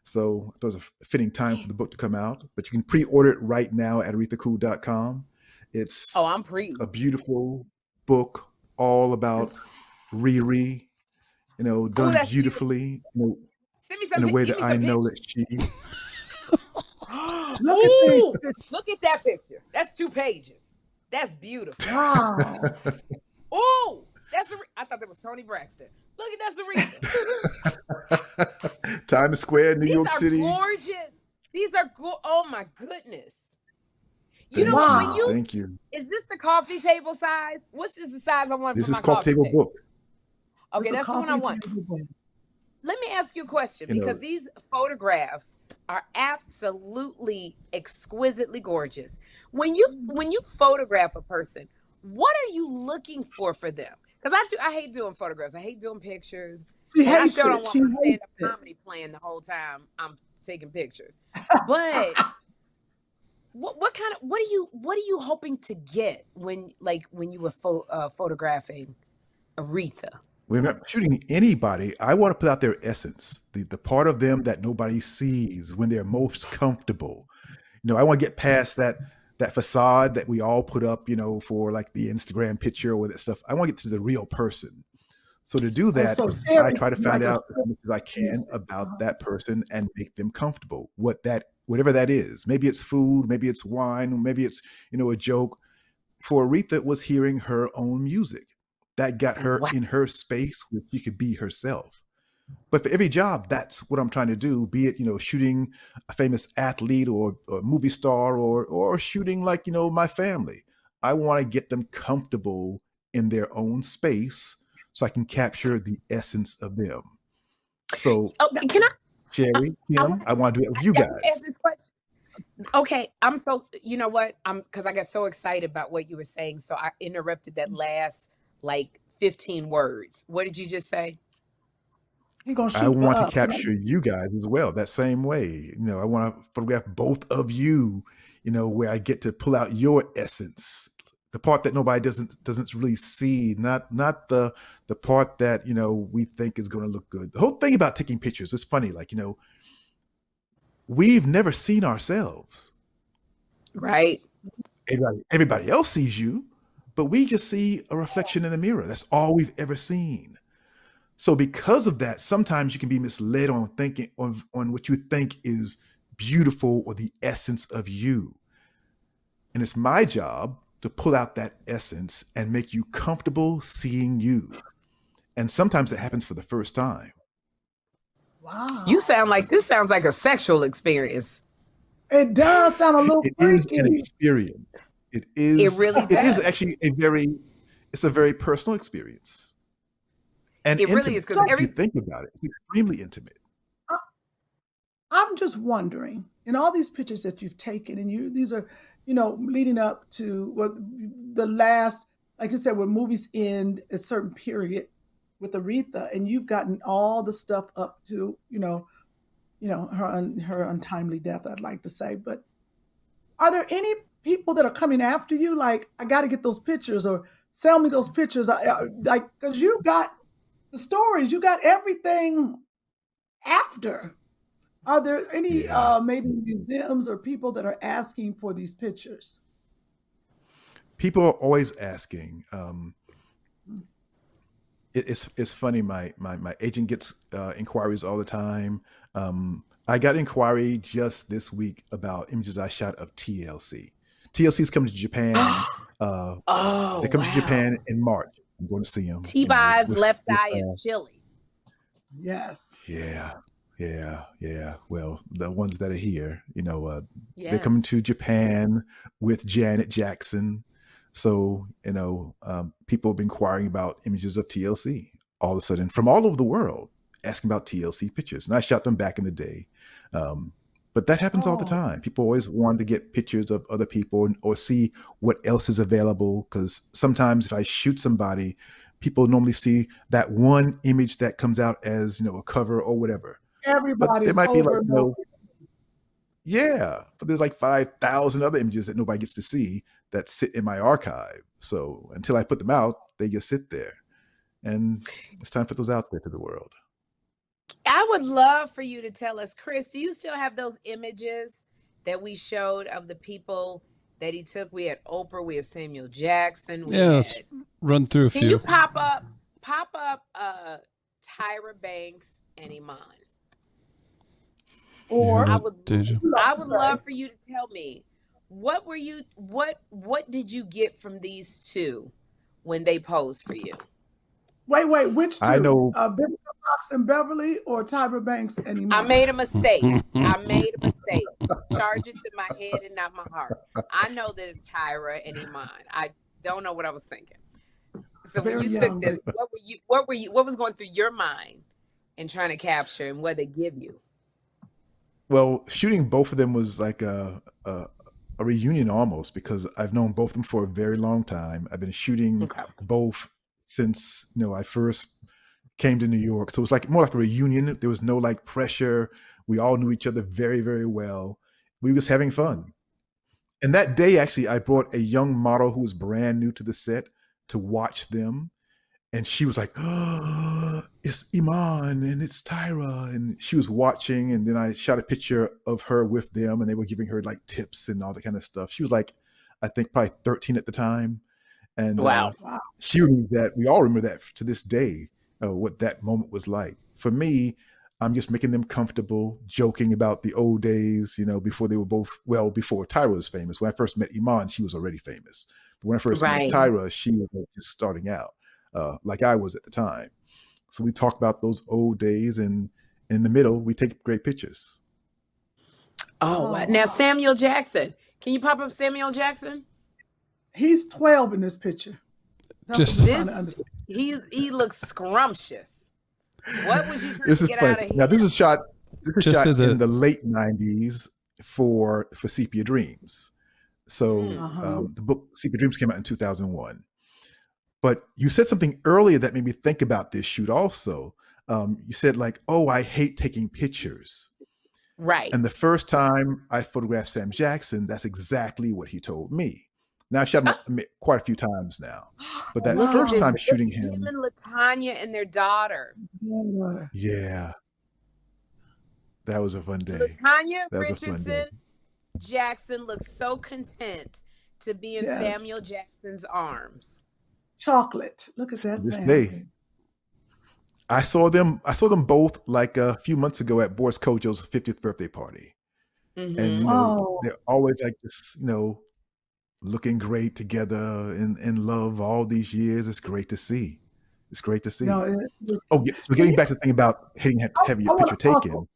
So it was a fitting time for the book to come out. But you can pre-order it right now at arethacool.com. It's Oh, I'm pre. a beautiful book all about Riri, you know, oh, done that's cute. beautifully, you know, Send me in a way that I know that she Look at Ooh, pictures. look at that picture. That's two pages. That's beautiful. Wow. Oh, that's a. Re- I thought that was Toni Braxton. Look at that's Aretha. Times Square, New These York are City. gorgeous. These are go- Oh my goodness. You Thank know what? Wow. When you Thank you. is this the coffee table size? What's is the size I want This is my coffee table table? book. Okay, that's the one I want. Let me ask you a question You know- because these photographs are absolutely exquisitely gorgeous. When you when you photograph a person, what are you looking for for them? Because I do I hate doing photographs. I hate doing pictures. She and I sure don't want She my hates stand-up comedy playing the whole time I'm taking pictures. But what what kind of what are you what are you hoping to get when like when you were pho- uh, photographing Aretha? We're not shooting anybody. I want to put out their essence, the, the part of them that nobody sees when they're most comfortable. You know, I want to get past that that facade that we all put up, you know, for like the Instagram picture or that stuff. I want to get to the real person. So to do that, so I try to find out as much as I can about that person and make them comfortable. What that whatever that is. Maybe it's food, maybe it's wine, maybe it's, you know, a joke. For Aretha was hearing her own music. That got her Wow. in her space where she could be herself. But for every job, that's what I'm trying to do. Be it, you know, shooting a famous athlete or a movie star or or shooting like, you know, my family. I want to get them comfortable in their own space so I can capture the essence of them. So Oh, can I uh, Sherri, Kym, I want to do it with you I guys. ask this question? Okay, I'm so you know what? I'm because I got so excited about what you were saying, so I interrupted that mm. last like 15 words. What did you just say? He gonna shoot I for want to us, right? capture you guys as well, that same way. You know, I want to photograph both of you, you know, where I get to pull out your essence. The part that nobody doesn't doesn't really see, not not the the part that, you know, we think is going to look good. The whole thing about taking pictures is funny, like, you know, we've never seen ourselves. Right. Everybody, everybody else sees you, but we just see a reflection in the mirror. That's all we've ever seen. So because of that, sometimes you can be misled on thinking on, on what you think is beautiful or the essence of you. And it's my job to pull out that essence and make you comfortable seeing you. And sometimes that happens for the first time. Wow. You sound like this sounds like a sexual experience. It does sound a little It is freaky. an experience. It is It really it is actually a very it's a very personal experience. And It really is, because if every- you think about it, it's extremely intimate. I'm just wondering, in all these pictures that you've taken, and you these are, you know, leading up to what the last, like you said, when movies end a certain period with Aretha, and you've gotten all the stuff up to, you know, you know, her un, her untimely death, I'd like to say. But are there any people that are coming after you? Like, I got to get those pictures, or sell me those pictures. I, I, like, because you got the stories, you got everything after. Are there any uh, maybe museums or people that are asking for these pictures? People are always asking. Um, it, it's it's funny. My my my agent gets uh, inquiries all the time. Um, I got inquiry just this week about images I shot of TLC. TLC's coming to Japan. uh, Oh, they come to. Japan in March. I'm going to see them. T-Boz left eye uh, in Chilli. Yes. Yeah, yeah, yeah. Well, the ones that are here, you know, uh, they're coming to Japan with Janet Jackson. So, you know, um, people have been inquiring about images of TLC all of a sudden from all over the world, asking about TLC pictures. And I shot them back in the day. Um, but that happens all the Oh. time. People always want to get pictures of other people and, or see what else is available. Because sometimes if I shoot somebody, people normally see that one image that comes out as you know a cover or whatever. There might be like over and you know, yeah, but there's like five thousand other images that nobody gets to see that sit in my archive. So until I put them out, they just sit there, and it's time to put those out there to the world. I would love for you to tell us, Chris, do you still have those images that we showed of the people that he took? We had Oprah, we had Samuel Jackson, we Yeah, let's had run through a Can few. you pop up pop up uh Tyra Banks and Iman? Or I would I would love for you to tell me what were you what what did you get from these two when they posed for you? Wait, wait, which two? I know- Uh, Vivica Fox and Beverly or Tyra Banks and Iman? I made a mistake. I made a mistake. Charge it to my head and not my heart. I know that it's Tyra and Iman. I don't know what I was thinking. So when you young, took this, what were you what were you what was going through your mind in trying to capture and what they give you? Well, shooting both of them was like a, a a reunion almost because I've known both of them for a very long time. I've been shooting Okay. both since you know I first came to New York. So it was like more like a reunion. There was no like pressure. We all knew each other very, very well. We was having fun. And that day, actually, I brought a young model who was brand new to the set to watch them. And she was like, oh, it's Iman and it's Tyra. And she was watching. And then I shot a picture of her with them and they were giving her like tips and all that kind of stuff. She was like, I think probably 13 at the time. And Wow. uh, she remembers that. We all remember that to this day, uh, what that moment was like. For me, I'm just making them comfortable, joking about the old days, you know, before they were both, well, before Tyra was famous. When I first met Iman, she was already famous. But when I first Right. met Tyra, she was just starting out, uh, like I was at the time. So we talk about those old days, and in the middle, we take great pictures. Oh, wow. now Samuel Jackson. Can you pop up Samuel Jackson? He's 12 in this picture. That's Just- what I'm trying to This understand. he he looks scrumptious. What was you trying This to is get out of funny. here? Now, this is shot. This is Just shot as a- in the late '90s for for Sepia Dreams. So Mm. Uh-huh. um, the book Sepia Dreams came out in 2001. But you said something earlier that made me think about this shoot. Also, um, you said like, "Oh, I hate taking pictures." right. And the first time I photographed Sam Jackson, that's exactly what he told me. Now I've shot him uh quite a few times now, but oh, that Look first time shooting at him, and Latanya and their daughter. Yeah. yeah, that was a fun day. Latanya That was a fun day. Richardson Jackson looks so content to be in Yes. Samuel Jackson's arms. Chocolate. Look at that. This family. day. I saw them. I saw them both like a few months ago at Boris Kodjoe's 50th birthday party, and you know mm-hmm. Oh. they're always like just you know looking great together in in love all these years. It's great to see. It's great to see. No, it was, Oh, yeah. So getting back to the thing about hating ha- I- having your picture taken.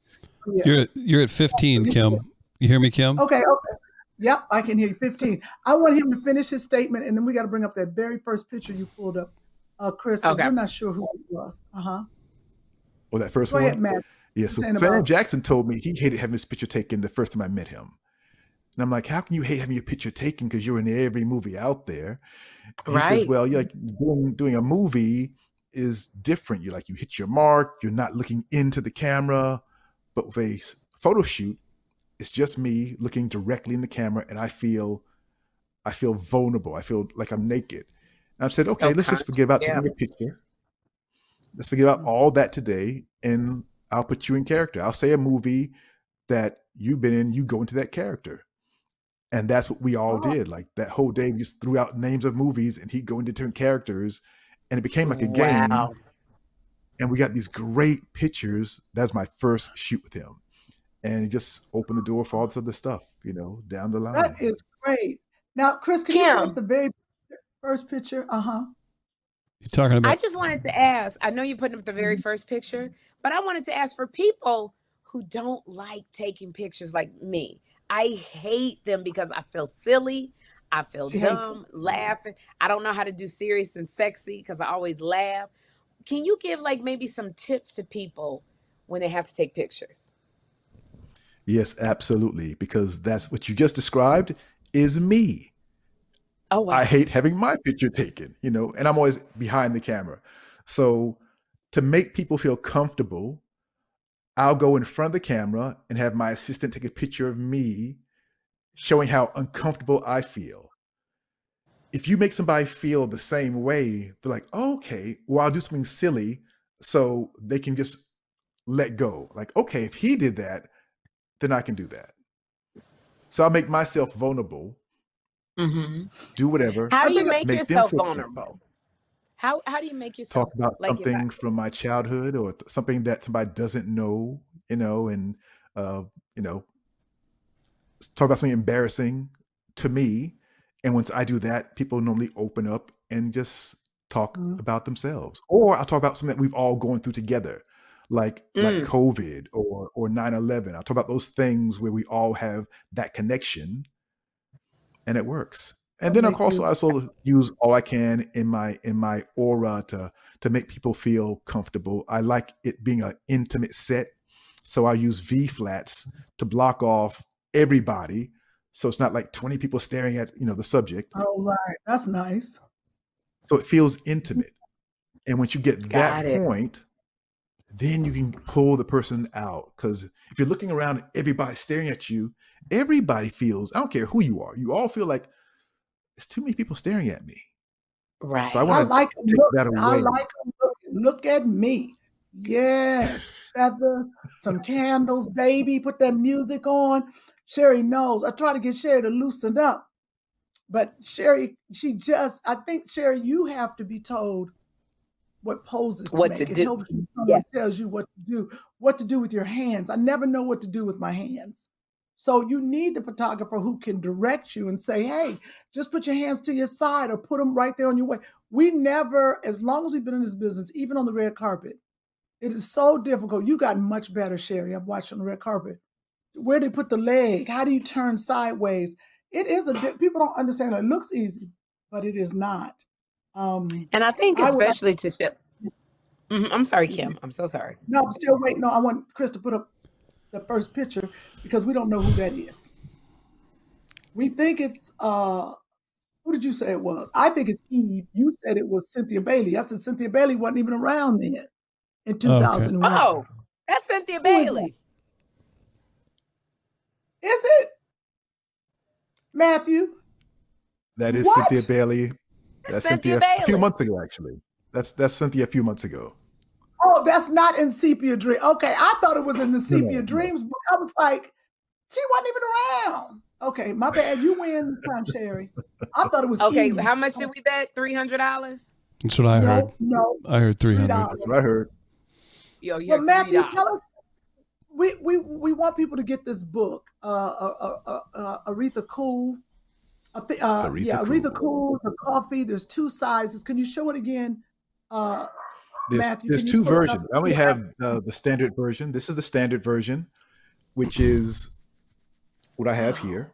yeah. You're at, you're at 15, Kym. You hear me, Kym? Okay, okay. Yep, I can hear you. 15. I want him to finish his statement, and then we got to bring up that very first picture you pulled up, uh, Chris, because Okay. we're not sure who it was. Uh huh. Well, that first Go one. ahead, Matt. Yeah. So Sam about- Jackson told me he hated having his picture taken the first time I met him. And I'm like, how can you hate having your picture taken because you're in every movie out there? And He says, well, you're like doing doing a movie is different. You're like you hit your mark. You're not looking into the camera, but with a photo shoot, it's just me looking directly in the camera, and I feel, I feel vulnerable. I feel like I'm naked. And I said, okay, let's just forget about Self-conscious, taking a picture. Let's forget about all that today, and I'll put you in character. I'll say a movie that you've been in. You go into that character and that's what we all Oh. did. Like that whole day, we just threw out names of movies, and he'd go into different characters, and it became like a game. And we got these great pictures. That's my first shoot with him, and it just opened the door for all this other stuff, you know, down the line. That is great. Now, Chris, can you put Kym. up the very first picture? Uh huh. You're talking about? I just wanted to ask. I know you're putting up the Mm-hmm. very first picture, but I wanted to ask for people who don't like taking pictures like me. I hate them because I feel silly. I feel She dumb, laughing. I don't know how to do serious and sexy because I always laugh. Can you give like maybe some tips to people when they have to take pictures? Yes, absolutely, because that's what you just described is me. Oh wow. I hate having my picture taken, you know, and I'm always behind the camera. So to make people feel comfortable, I'll go in front of the camera and have my assistant take a picture of me showing how uncomfortable I feel. If you make somebody feel the same way, they're like, oh, okay, well, I'll do something silly so they can just let go. Like, okay, if he did that, then I can do that. So I'll make myself vulnerable, hmm do whatever. How do you make make yourself feel vulnerable? How how do you make yourself talk about like something from my childhood or th- something that somebody doesn't know, you know, and uh, you know, talk about something embarrassing to me. And once I do that, people normally open up and just talk Mhm. about themselves. Or I'll talk about something that we've all gone through together, like like Mm. COVID or or 9-11. I'll talk about those things where we all have that connection and it works. And then of course I also use all I can in my in my aura to to make people feel comfortable. I like it being an intimate set. So I use V flats to block off everybody. So it's not like 20 people staring at, you know, the subject. Oh, right. That's nice. So it feels intimate. And once you get Got that it. point, then you can pull the person out. Because if you're looking around, everybody staring at you, everybody feels, I don't care who you are, you all feel like it's too many people staring at me. Right. So I I want to like 'em take look. that I away. like 'em looking. Look at me. Yes, feathers, some candles, baby. Put that music on. Sherri knows. I try to get Sherri to loosen up, but Sherri, she just. I think Sherri, you have to be told what poses to What make. to it do. helps you. Someone Yes. tells you what to do. What to do with your hands. I never know what to do with my hands. So you need the photographer who can direct you and say, "Hey, just put your hands to your side or put them right there on your way." We never, as long as we've been in this business, even on the red carpet, it is so difficult. You got much better, Sherri. I've watched on the red carpet. Where do you put the leg? How do you turn sideways? It is a di- people don't understand. It looks easy, but it is not. Um, And I think I would especially to show. Mhm, I'm sorry, Kym. I'm so sorry. no, I'm still waiting. No, I want Chris to put up the first picture because we don't know who that is. We think it's uh who did you say it was? I think it's Eve. You said it was Cynthia Bailey. I said Cynthia Bailey wasn't even around then in 2001. Oh, that's Cynthia Who is that? Bailey. Is it? Matthew? That is What? Cynthia Bailey. That's Cynthia Cynthia, a few months ago, actually. That's that's Cynthia a few months ago. Oh, that's not in Sepia Dream. Okay, I thought it was in the Sepia no. Dreams book. I was like, she wasn't even around. Okay, my bad. You win this time, Sherri. I thought it was Okay, Eve. how much did we bet? Three hundred dollars. That's what I heard. No, no. I heard three hundred. $3. That's what I heard. Yo, you're Well, Matthew, three tell us. We, we we want people to get this book, uh, uh, uh, uh, Aretha Cool. I thi- uh, Aretha yeah, Aretha Cool. Cool, the coffee. There's two sizes. Can you show it again, uh, There's, Matthew? there's two pull it up? versions. I only have uh, the standard version. This is the standard version, which is what I have here.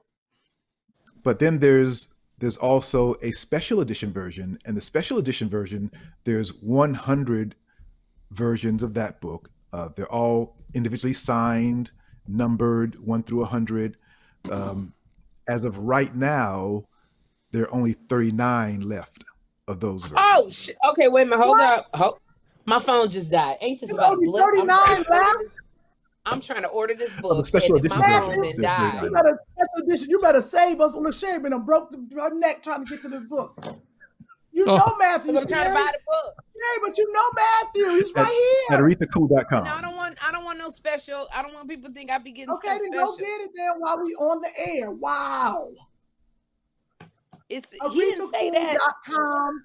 But then there's there's also a special edition version, and the special edition version there's 100 versions of that book. Uh, they're all individually signed, numbered one through 100. Um, as of right now, there are only 39 left of those versions. Oh, sh- okay. Wait a minute. Hold up. Hold. My phone just died. Ain't this There's about a only? I'm 39 trying, to left. I'm trying to order this the book, special edition my phone is then still died. 39. You better special edition. You better save us. Look, Sherri been done broke the, her neck trying to get to this book. You Oh. know Matthew, I'm trying to buy the book. Hey, but you know Matthew. He's At, right here. at arethacool.com. No, I don't want. I don't want no special. I don't want people to think I be getting Okay, stuff then special. go get it then while we on the air. Wow. It's he didn't say that. ArethaCool.com.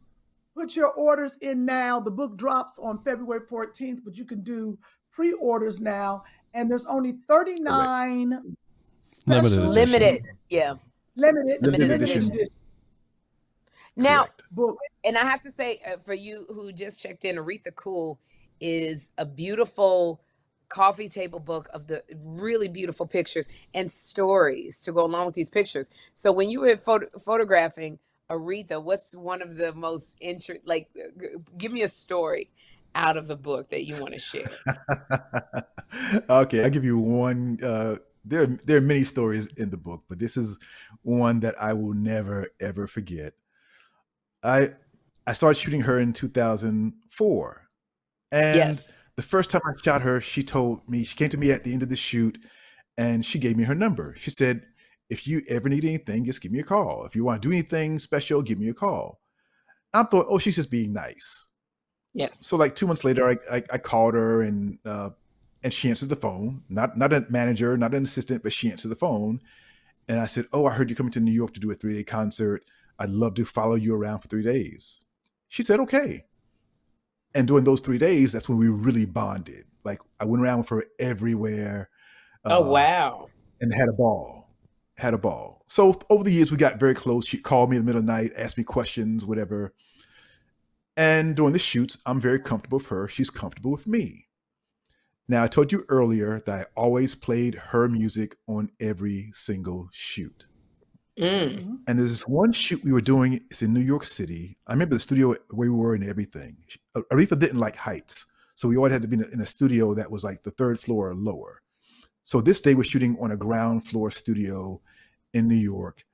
Put your orders in now. The book drops on February 14th, but you can do pre-orders now. And there's only 39 special Limited edition. Limited. Yeah. limited, Limited limited edition. edition Now, Correct. and I have to say, uh, for you who just checked in, Aretha Cool is a beautiful coffee table book of the really beautiful pictures and stories to go along with these pictures. So when you were photo- photographing Aretha, what's one of the most interest? Like, give me a story out of the book that you want to share. okay, I'll give you one. Uh, there, there are many stories in the book, but this is one that I will never ever forget. I I started shooting her in 2004, and yes. the first time I shot her, she told me she came to me at the end of the shoot, and she gave me her number. She said, "If you ever need anything, just give me a call. If you want to do anything special, give me a call." I thought, "Oh, she's just being nice." Yes. So like two months later, I I, I called her and uh, and she answered the phone. Not not a manager, not an assistant, but she answered the phone. And I said, "Oh, I heard you coming to New York to do a three day concert. I'd love to follow you around for three days." She said, "Okay." And during those three days, that's when we really bonded. Like I went around with her everywhere. Oh uh, wow. and had a ball. Had a ball. So over the years, we got very close. She called me in the middle of the night, asked me questions, whatever. And during the shoots, I'm very comfortable with her. She's comfortable with me. Now, I told you earlier that I always played her music on every single shoot. Mm. And there's this one shoot we were doing. It's in New York City. I remember the studio where we were and everything. She- Aretha didn't like heights, so we always had to be in a, in a studio that was like the third floor or lower. So this day we're shooting on a ground floor studio in New York,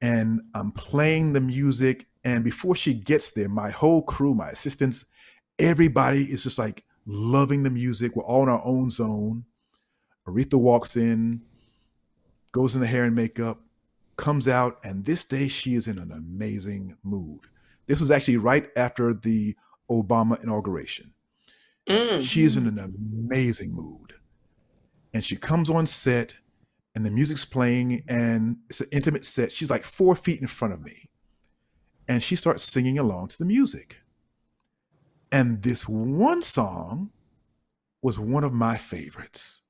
and I'm playing the music. And before she gets there, my whole crew, my assistants, everybody is just like loving the music. We're all in our own zone. Aretha walks in, goes in the hair and makeup, comes out, and this day she is in an amazing mood. This was actually right after the Obama inauguration. Mm. She is in an amazing mood. And she comes on set, and the music's playing, and it's an intimate set. She's like four feet in front of me. And she starts singing along to the music. And this one song was one of my favorites.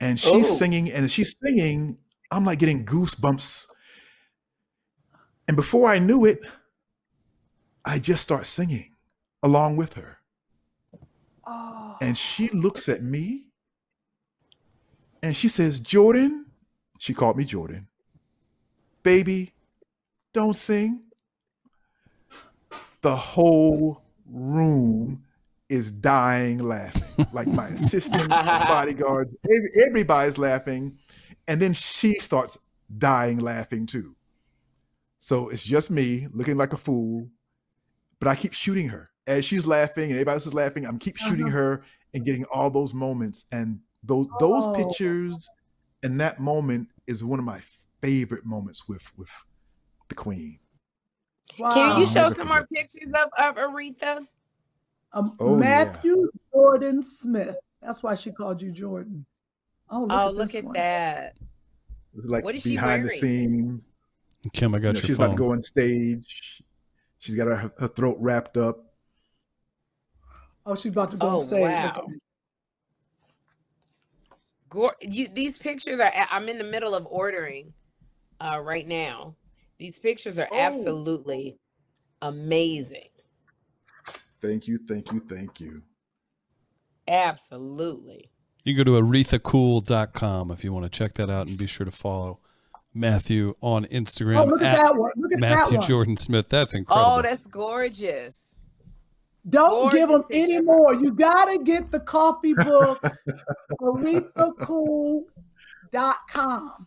And she's Oh. singing, and as she's singing, I'm like getting goosebumps. And before I knew it, I just start singing along with her. Oh. And she looks at me and she says, Jordan, she called me Jordan, baby, don't sing. The whole room is dying laughing. Like my assistant, bodyguards, everybody's laughing. And then she starts dying laughing too. So it's just me looking like a fool, but I keep shooting her. As she's laughing and everybody else is laughing, I'm keep shooting Uh-huh. her and getting all those moments. And those those Oh. pictures and that moment is one of my favorite moments with with the queen. Can you show some more pictures of, of Aretha? Um, Oh, yeah. Matthew Jordan Smith. That's why she called you Jordan. Oh, look oh, at look this at one. that. It's like What is she behind the scenes. Kym, I You got know, your she's phone. about to go on stage. She's got her, her throat wrapped up. Oh, she's about to go Oh, on stage. Wow. At you, these pictures are. I'm in the middle of ordering, uh, right now. These pictures are Oh. absolutely amazing. Thank you, thank you, thank you. Absolutely. You can go to arethacool.com if you want to check that out and be sure to follow Matthew on Instagram. Oh, look at that one. Look at that Matthew one. Jordan Smith. That's incredible. Oh, that's gorgeous. Don't give them any more. You gotta get the coffee book, arethacool.com.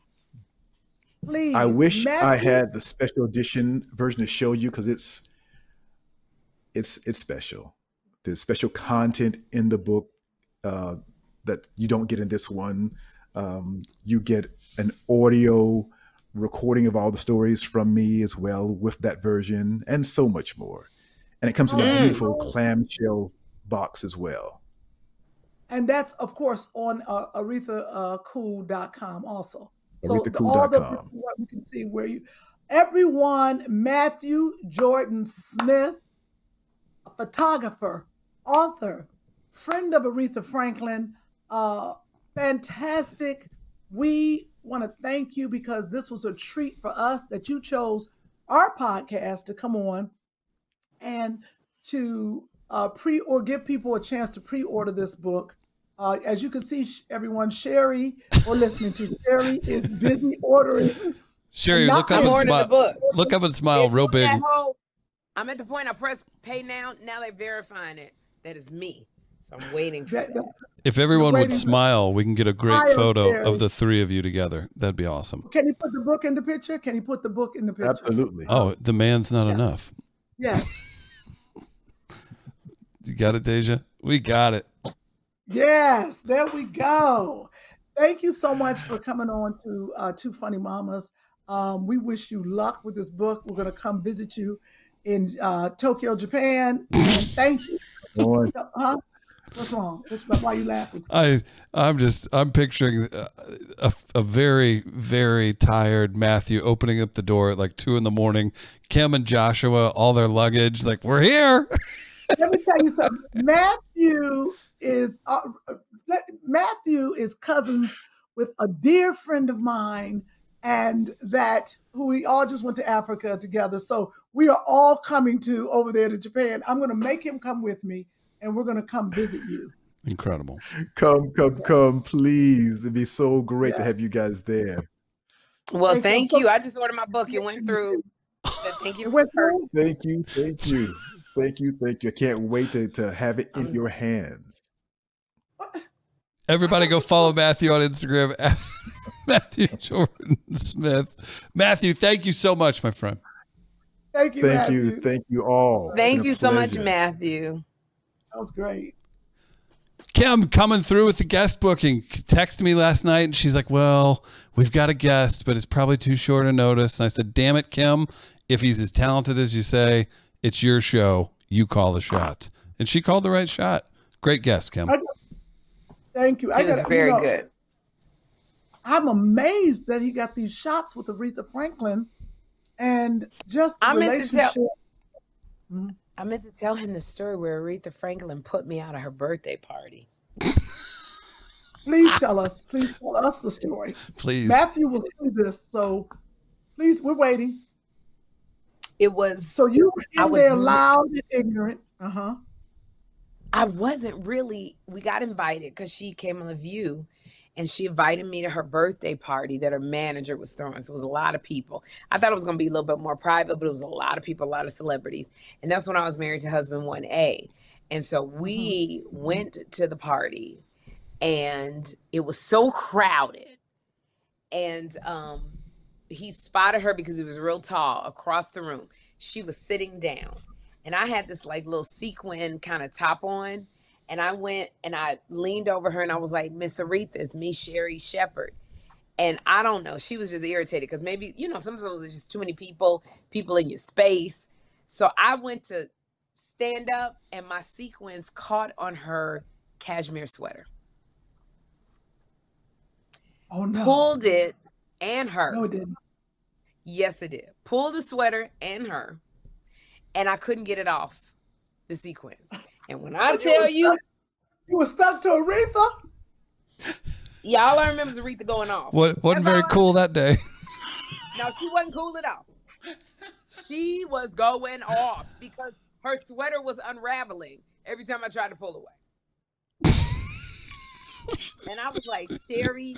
Please. I wish I had the special edition version to show you because it's it's it's special. There's special content in the book uh, that you don't get in this one. Um, you get an audio recording of all the stories from me as well with that version, and so much more. And it comes in a Mm. beautiful clamshell box as well. And that's, of course, on uh, arethacool.com also. So the- arethacool.com. all the what we can see where you, everyone, Matthew Jordan Smith, a photographer, author, friend of Aretha Franklin, uh, fantastic. We want to thank you because this was a treat for us that you chose our podcast to come on and to uh, pre or give people a chance to pre-order this book. Uh, as you can see, everyone, Sherri or listening to Sherri is busy ordering. Sherri, Not- look up and ordering the smile. book. Look up and smile real big. Whole, I'm at the point I press pay now. Now they're verifying it. That is me. So I'm waiting for That- that. If everyone would smile, we can get a great Smile, photo Sherri. of the three of you together. That'd be awesome. Can you put the book in the picture? Can you put the book in the picture? Absolutely. Oh, the man's not enough. Yes. You got it, Deja? We got it. Yes, there we go. Thank you so much for coming on to uh, Two Funny Mamas. Um, we wish you luck with this book. We're going to come visit you in uh, Tokyo, Japan. Thank you. Lord. Huh? What's wrong? What's, why are you laughing? I I'm just I'm picturing uh, a, a very very tired Matthew opening up the door at like two in the morning. Kym and Joshua, all their luggage, like we're here. Let me tell you something. Matthew is uh, let- Matthew is cousins with a dear friend of mine, and that who we all just went to Africa together. So we are all coming to over there to Japan. I'm going to make him come with me, and we're going to come visit you. Incredible. Come, come, come, please. It'd be so great to have you guys there. Well, Thank thank you. you. I just ordered my book. It went through. Said Thank you. It went for- through? Thank you, thank you, thank you, thank you. I can't wait to, to have it in your hands. Everybody go follow Matthew on Instagram at Matthew Jordan Smith. Matthew, thank you so much, my friend. Thank you, Thank Matthew. you, thank you all. Thank been a you so much. Matthew. That was great. Kym coming through with the guest booking. Texted me last night and she's like, Well, we've got a guest, but it's probably too short a notice. And I said, Damn it, Kym. If he's as talented as you say, it's your show. You call the shots. And she called the right shot. Great guess, Kym. I- Thank you. I was gotta, very you know, good. I'm amazed that he got these shots with Aretha Franklin and just the I meant to tell- relationship. Mm-hmm. I meant to tell him the story where Aretha Franklin put me out of her birthday party. Please tell us. Please tell us the story. Please. Matthew will see this, so please, we're waiting. It was So you were in there loud and ignorant. Uh huh. I wasn't really. We got invited because she came on the View, and she invited me to her birthday party that her manager was throwing. So it was a lot of people. I thought it was going to be a little bit more private, but it was a lot of people, a lot of celebrities. And that's when I was married to husband one A, and so we went to the party, and it was so crowded, and um, he spotted her because he was real tall across the room. She was sitting down and I had this like little sequin kind of top on. And I went and I leaned over her and I was like, Miss Aretha, it's me, Sherri Shepherd. And I don't know, she was just irritated because maybe, you know, sometimes there's just too many people, people in your space. So I went to stand up and my sequins caught on her cashmere sweater. Oh no. Pulled it and her. No, it didn't. Yes, it did. Pulled the sweater and her, and I couldn't get it off the sequence. And when I But you tell was you, stuck- you were stuck to Aretha. yeah, all I remember is Aretha going off. What wasn't very I- cool that day. No, she wasn't cool at all. She was going off because her sweater was unraveling every time I tried to pull away. and I was like, Sherri,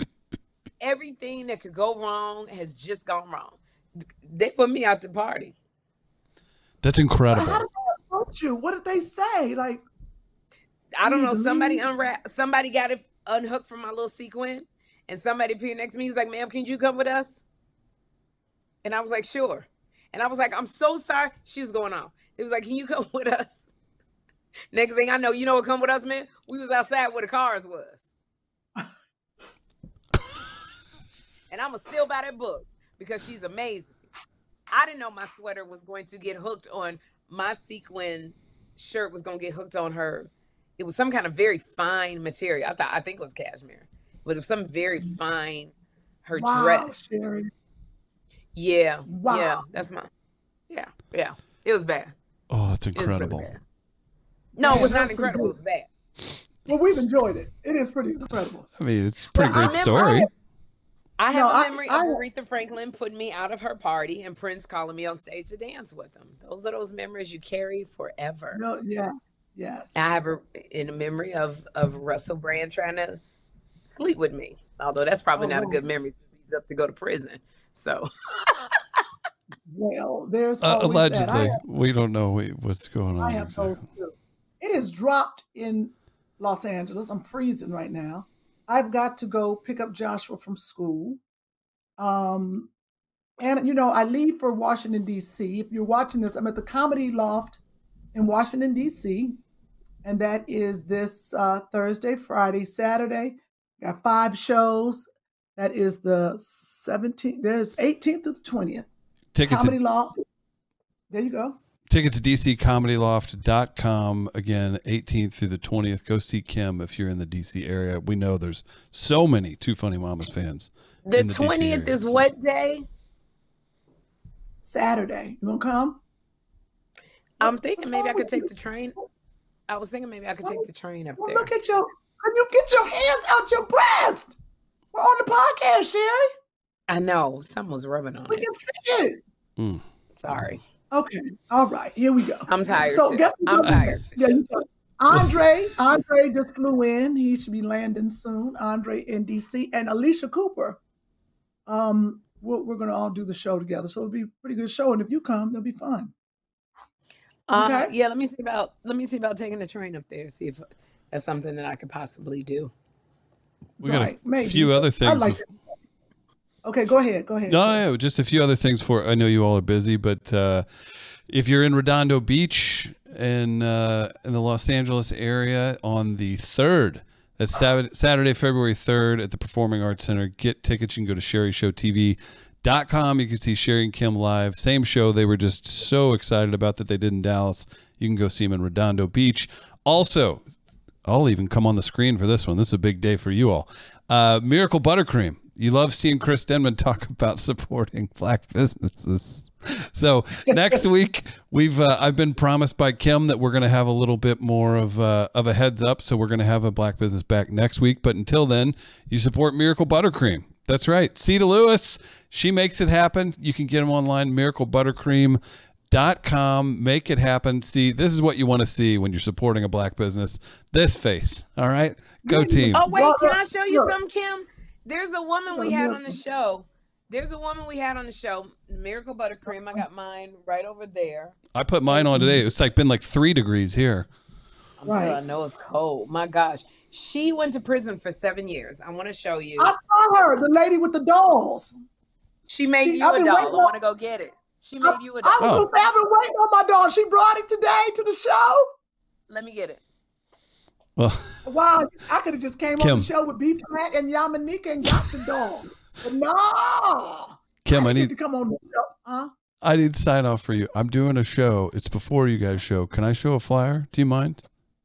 everything that could go wrong has just gone wrong. They put me out the party. That's How incredible. did they approach you? What did they say? Like, I don't know. Somebody leave. unwrap. Somebody got it unhooked from my little sequin, and somebody appeared next to me. He was like, "Ma'am, can you come with us?" And I was like, "Sure." And I was like, "I'm so sorry." She was going on. It was like, "Can you come with us?" Next thing I know, you know what come with us man? We was outside where the cars was. And I'm going to still buy that book because she's amazing. I didn't know my sweater was going to get hooked on my sequin shirt was going to get hooked on her. It was some kind of very fine material. I thought I think it was cashmere, but it was some very mm-hmm. fine her wow, dress. Sherri. Yeah, yeah, Wow. that's my. Yeah, yeah. It was bad. Oh, that's It really incredible. bad. No, it was not incredible. It was bad. Well, we've enjoyed it. It is pretty incredible. I mean, it's a pretty Well, great remember- story. I have No, a I- memory I- of Aretha Franklin putting me out of her party and Prince calling me on stage to dance with him. Those are those memories you carry forever. No, yes, yes. I have a, in a memory of of Russell Brand trying to sleep with me. Although that's probably Oh, not a good memory since he's up to go to prison. So Well, there's Uh, always that. I allegedly, have- we don't know what's going on. I have exactly. those too. It has dropped in Los Angeles. I'm freezing right now. I've got to go pick up Joshua from school. Um, and you know, I leave for Washington D.C. If you're watching this, I'm at the Comedy Loft in Washington D.C. and that is this uh, Thursday, Friday, Saturday. Got five shows. That is the 17th. There's 18th to the 20th. Tickets Comedy at, Loft. There you go. Tickets at dccomedyloft.com. Again, 18th through the 20th. Go see Kym if you're in the DC area. We know there's so many Two Funny Mamas fans. the in the DC twentieth area. is what day? Saturday. You gonna come? I'm thinking maybe I could take the train. I was thinking maybe I could take the train up there. look at your. Can you get your hands out your breast? We're on the podcast, Sherri. I know Someone's rubbing on We it. can see it. Mm. Sorry, Okay. All right. Here we go. I'm tired. So too. guess I'm tired. Too. Yeah, you talk. Andre, Andre just flew in. He should be landing soon. Andre in DC and Alicia Cooper. Um, we're, we're gonna all do the show together, so it'll be a pretty good show. And if you come, it'll be fun. Uh, Okay. yeah, let me see about let me see about taking the train up there. See if that's something that I could possibly do. We got Right, a maybe. few other I things. like bef- that. Okay, go ahead. Go ahead. No, no, just a few other things for. I know you all are busy, but uh, if you're in Redondo Beach in uh, in the Los Angeles area on the third, that's Saturday, Saturday, February 3rd at the Performing Arts Center. Get tickets. You can go to sherrishowtv.com. You can see Sherri and Kym live. Same show they were just so excited about that they did in Dallas. You can go see them in Redondo Beach. Also, I'll even come on the screen for this one. This is a big day for you all. Uh, Miracle Buttercream. You love seeing Chris Denman talk about supporting black businesses. So next week we've uh, I've been promised by Kym that we're going to have a little bit more of uh, of a heads up. So we're going to have a black business back next week. But until then, you support Miracle Buttercream. That's right. Ceta Lewis, she makes it happen. You can get them online, miraclebuttercream.com. Make it happen. See, this is what you want to see when you're supporting a black business. This face. All right. Go team. Oh wait, can I show you look. something, Kym? There's a woman we had on the show. There's a woman we had on the show, Miracle Buttercream. I got mine right over there. I put mine on today. It's like been like three degrees here. I'm right. I know it's cold. My gosh. She went to prison for seven years. I want to show you. I saw her, the lady with the dolls. She made She- you I've a doll. I waiting want to go get it. She made you a doll. I was oh. gonna say I've been waiting on my doll. She brought it today to the show. Let me get it. Well, Wow, I could have just came on the show with B-Phlat and Yamaneika and got the dog. But no, Kym, I get need to come on the show, huh? I need to sign off for you. I'm doing a show. It's before you guys show. Can I show a flyer? Do you mind?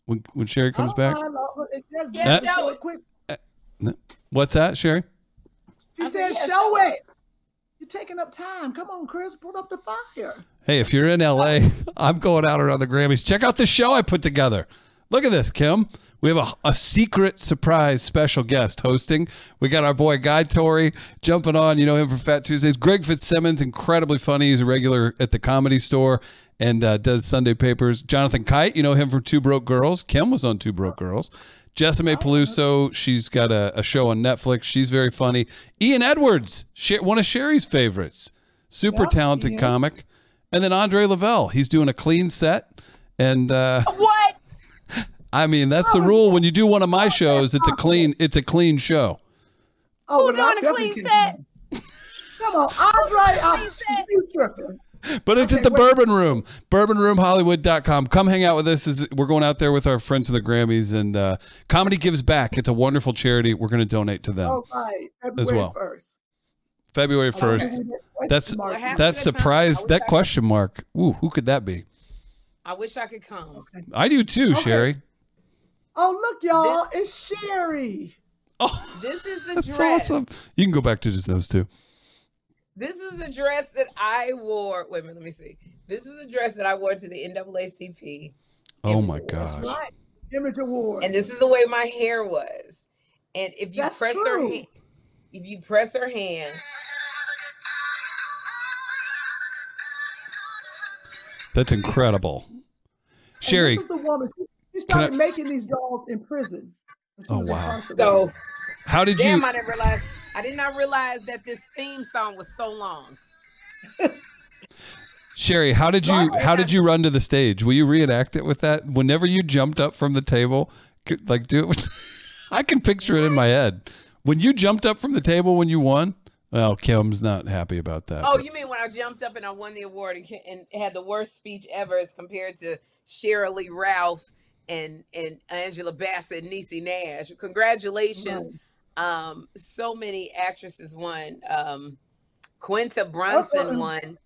When when Sherri comes I back? don't mind, Lord, but it just- Yeah, just show it quick. Uh, what's that, Sherri? She said, "Show it." You're taking up time. Come on, Chris, put up the fire. Hey, if you're in LA, I'm going out around the Grammys. Check out the show I put together. Look at this, Kym. We have a, a secret surprise special guest hosting. We got our boy Guy Torry jumping on. You know him from Fat Tuesdays. Greg Fitzsimmons, incredibly funny. He's a regular at the comedy store and uh, does Sunday papers. Jonathan Kite, you know him from Two Broke Girls. Kym was on Two Broke Girls. Jessimae Peluso, she's got a, a show on Netflix. She's very funny. Ian Edwards, one of Sherri's favorites. Super Yep, talented comic. And then Andre Lavelle, he's doing a clean set. And uh, What? I mean, that's the rule. When you do one of my shows, it's a clean, it's a clean show. Oh, Who well, I doing a clean set? Come on, Andre, I'm you tripping. But it's Okay, at the wait. Bourbon Room, bourbonroomhollywood.com. Come hang out with us. As we're going out there with our friends of the Grammys and uh, Comedy Gives Back. It's a wonderful charity. We're going to donate to them All right, February as well. first. February 1st. question That's that's a surprise. That question mark. Ooh, who could that be? I wish I could come. I do too, Okay. Sherri. Oh, look, y'all, it's Sherri. Oh, This is the that's dress. awesome. You can go back to just those two. This is the dress that I wore. Wait a minute, let me see. This is the dress that I wore to the NAACP. Oh my Image gosh. Right, Image Award. And this is the way my hair was. And if you That's press her hand, if you press her hand, That's incredible. And Sherri, this is the woman. She Can I- started making these dolls in prison. Oh, wow. so how did damn, you I didn't realize. I did not realize that this theme song was so long. Sherri, how did you how did you run to the stage? Will you reenact it with that? Whenever you jumped up from the table, like do it. with- I can picture it in my head. When you jumped up from the table when you won. Well, Kym's not happy about that. Oh, but- you mean when I jumped up and I won the award and, and had the worst speech ever as compared to Sheryl Lee Ralph and and Angela Bassett and Niecy Nash. Congratulations. Um, so many actresses won. Um, Quinta Brunson Okay. won.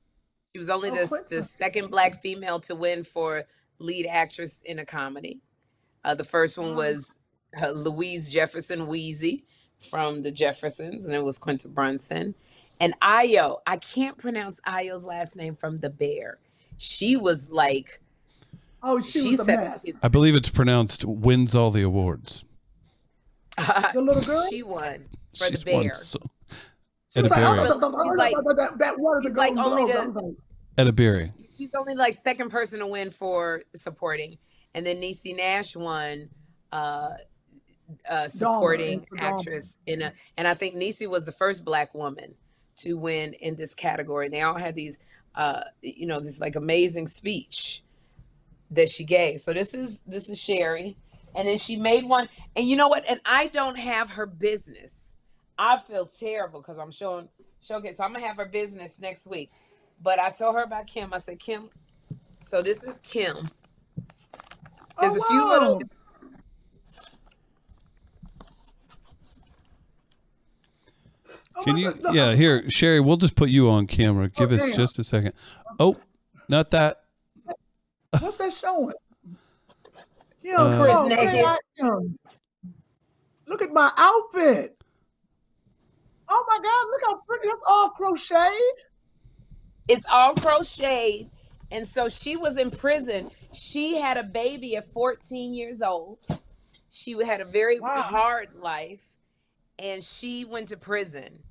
She was only Oh, the, the second black female to win for lead actress in a comedy. Uh, the first one Oh. was uh, Louise Jefferson Wheezy from the Jeffersons, and it was Quinta Brunson. And Ayo, I can't pronounce Ayo's last name from The Bear. She was like, Oh, she, she was a mess. I believe it's pronounced wins all the awards. The little girl. she won for She's The won Bear. so- She a was like, oh, like- that, that one of the like only the- was like, At a Berry. She's only like second person to win for supporting, and then Niecy Nash won uh, uh, supporting for Dahmer. actress in a, and I think Niecy was the first black woman to win in this category. And they all had these, uh, you know, this like amazing speech that she gave. So this is this is Sherri. And then she made one. And you know what? And I don't have her business. I feel terrible because I'm showing showcase. So I'm gonna have her business next week. But I told her about Kym. I said, Kym, so this is Kym. There's oh, a few little Can you? Yeah, here, Sherri. We'll just put you on camera. Give oh, us just a second. Oh, not that. What's that showing? Kym, Uh, Chris come on, naked. play that, Kym. Look at my outfit. Oh my God, look how pretty. That's all crocheted. It's all crocheted. And so she was in prison. She had a baby at 14 years old. She had a very Wow. hard life. And she went to prison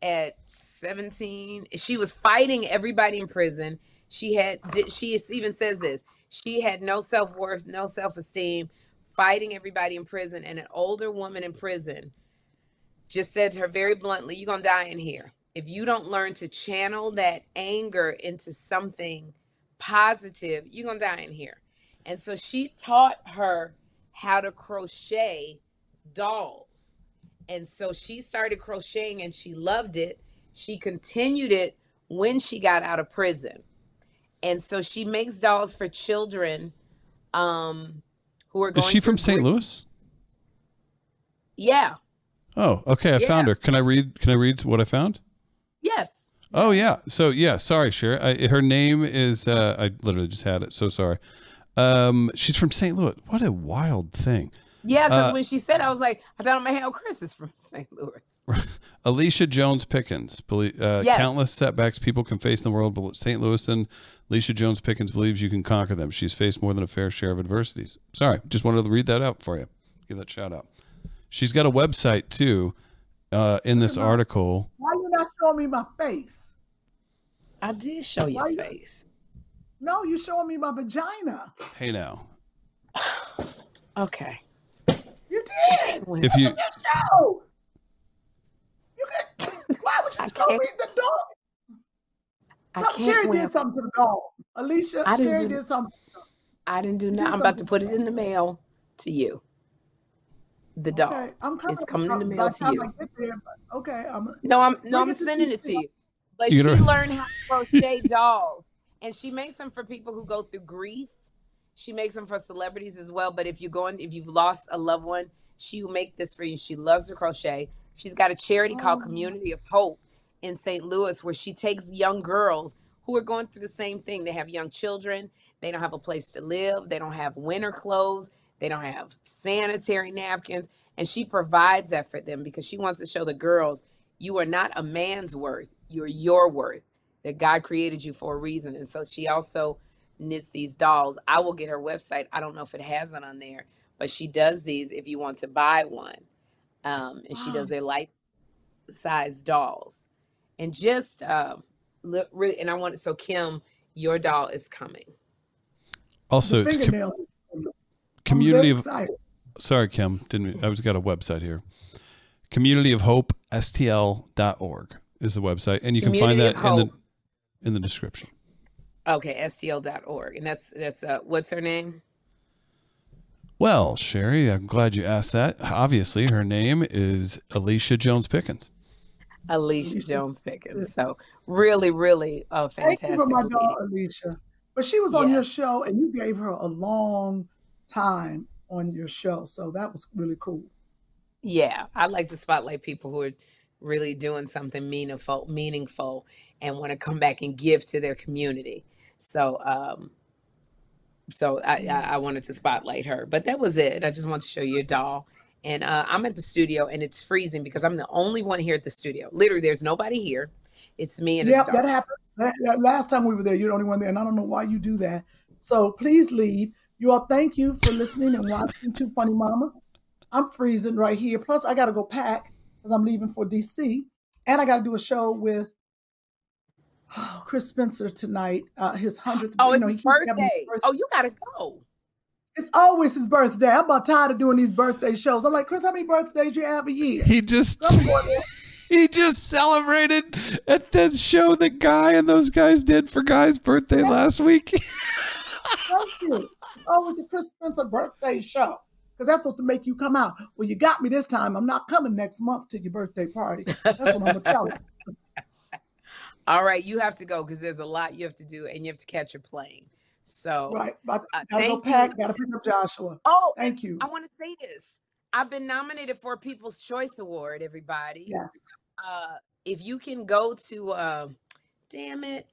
at 17. She was fighting everybody in prison. She had she even says this. She had no self-worth, no self-esteem, fighting everybody in prison. And an older woman in prison just said to her very bluntly, You're gonna die in here. If you don't learn to channel that anger into something positive, you're gonna die in here. And so she taught her how to crochet dolls. And so she started crocheting and she loved it. She continued it when she got out of prison. And so she makes dolls for children um who are going Is she from St. Louis? Yeah. Oh, okay. I found her. Can I read? Can I read what I found? Yes. Oh yeah. So yeah. Sorry, Sherri. I, her name is. Uh, I literally just had it. So sorry. Um, she's from St. Louis. What a wild thing. Yeah, because Uh, when she said, I was like, I thought my hell Chris is from St. Louis. Allisha Jones Pickens. belie- Uh, Yes. Countless setbacks people can face in the world, but St. Louis and Allisha Jones Pickens believes you can conquer them. She's faced more than a fair share of adversities. Sorry, just wanted to read that out for you. Give that shout out. She's got a website too. Uh, in this article, Why you not showing me my face? I did show your you- face. No, you showing me my vagina. hey now, Okay. You did. if you That show. You can. Why would you I show can't- me the dog? Some, Sherri win. did something to the dog. Allisha, I Sherri do, did something. I didn't do nothing. I'm about to put it in the mail to you. The dog. Okay, I'm coming. It's coming in the mail to time you. I get there, okay, I'm. No, I'm no, I'm sending it to you. But You she gonna- learned how to crochet dolls, and she makes them for people who go through grief. She makes them for celebrities as well. But if you're going, if you've lost a loved one, she will make this for you. She loves to crochet. She's got a charity called Oh. Community of Hope in St. Louis, where she takes young girls who are going through the same thing. They have young children. They don't have a place to live. They don't have winter clothes. They don't have sanitary napkins. And she provides that for them because she wants to show the girls you are not a man's worth, you're your worth, that God created you for a reason. And so she also knits these dolls. I will get her website. I don't know if it has it on there, but she does these if you want to buy one. Um, and she does their life size dolls. And just uh, look, really, and I want so Kym, your doll is coming. also it's com- community of. Sorry, Kym. Didn't I was got a website here. Community of Hope STL.org is the website, and you can find that in the in the description. Okay, stl.org. And that's that's uh what's her name? Well, Sherri, I'm glad you asked that. Obviously, her name is Allisha Jones Pickens. Allisha Jones Pickens. So really, really uh Thank fantastic. you for my lady. dog, Allisha. But she was on your show, and you gave her a long time on your show, so that was really cool. Yeah, I like to spotlight people who are really doing something meaningful, meaningful, and want to come back and give to their community. So, um, so I, I, I wanted to spotlight her. But that was it. I just want to show you a doll. And uh, I'm at the studio, and it's freezing because I'm the only one here at the studio. Literally, there's nobody here. It's me and it's that happened. That, that last time we were there, you're the only one there, and I don't know why you do that. So please leave. You all, thank you for listening and watching Two Funny Mamas. I'm freezing right here. Plus, I got to go pack because I'm leaving for DC, and I got to do a show with oh, Chris Spencer tonight. Uh, his hundredth. Oh, you it's know, his keeps having birthday. Oh, you gotta go. It's always his birthday. I'm about tired of doing these birthday shows. I'm like, Chris, how many birthdays do you have a year? He just I'm going there. he just celebrated at that show that Guy and those guys did for Guy's birthday last week. Thank you. Oh, It's always the Chris Spencer birthday show. Because that's supposed to make you come out. Well, you got me this time. I'm not coming next month to your birthday party. That's what I'm going to tell you. All right, you have to go because there's a lot you have to do, and you have to catch your plane. So, Right. I uh, got to go pack. you. Got to pick up Joshua. Oh, Thank you. I want to say this. I've been nominated for a People's Choice Award, everybody. Yes. uh, if you can go to, uh, damn it,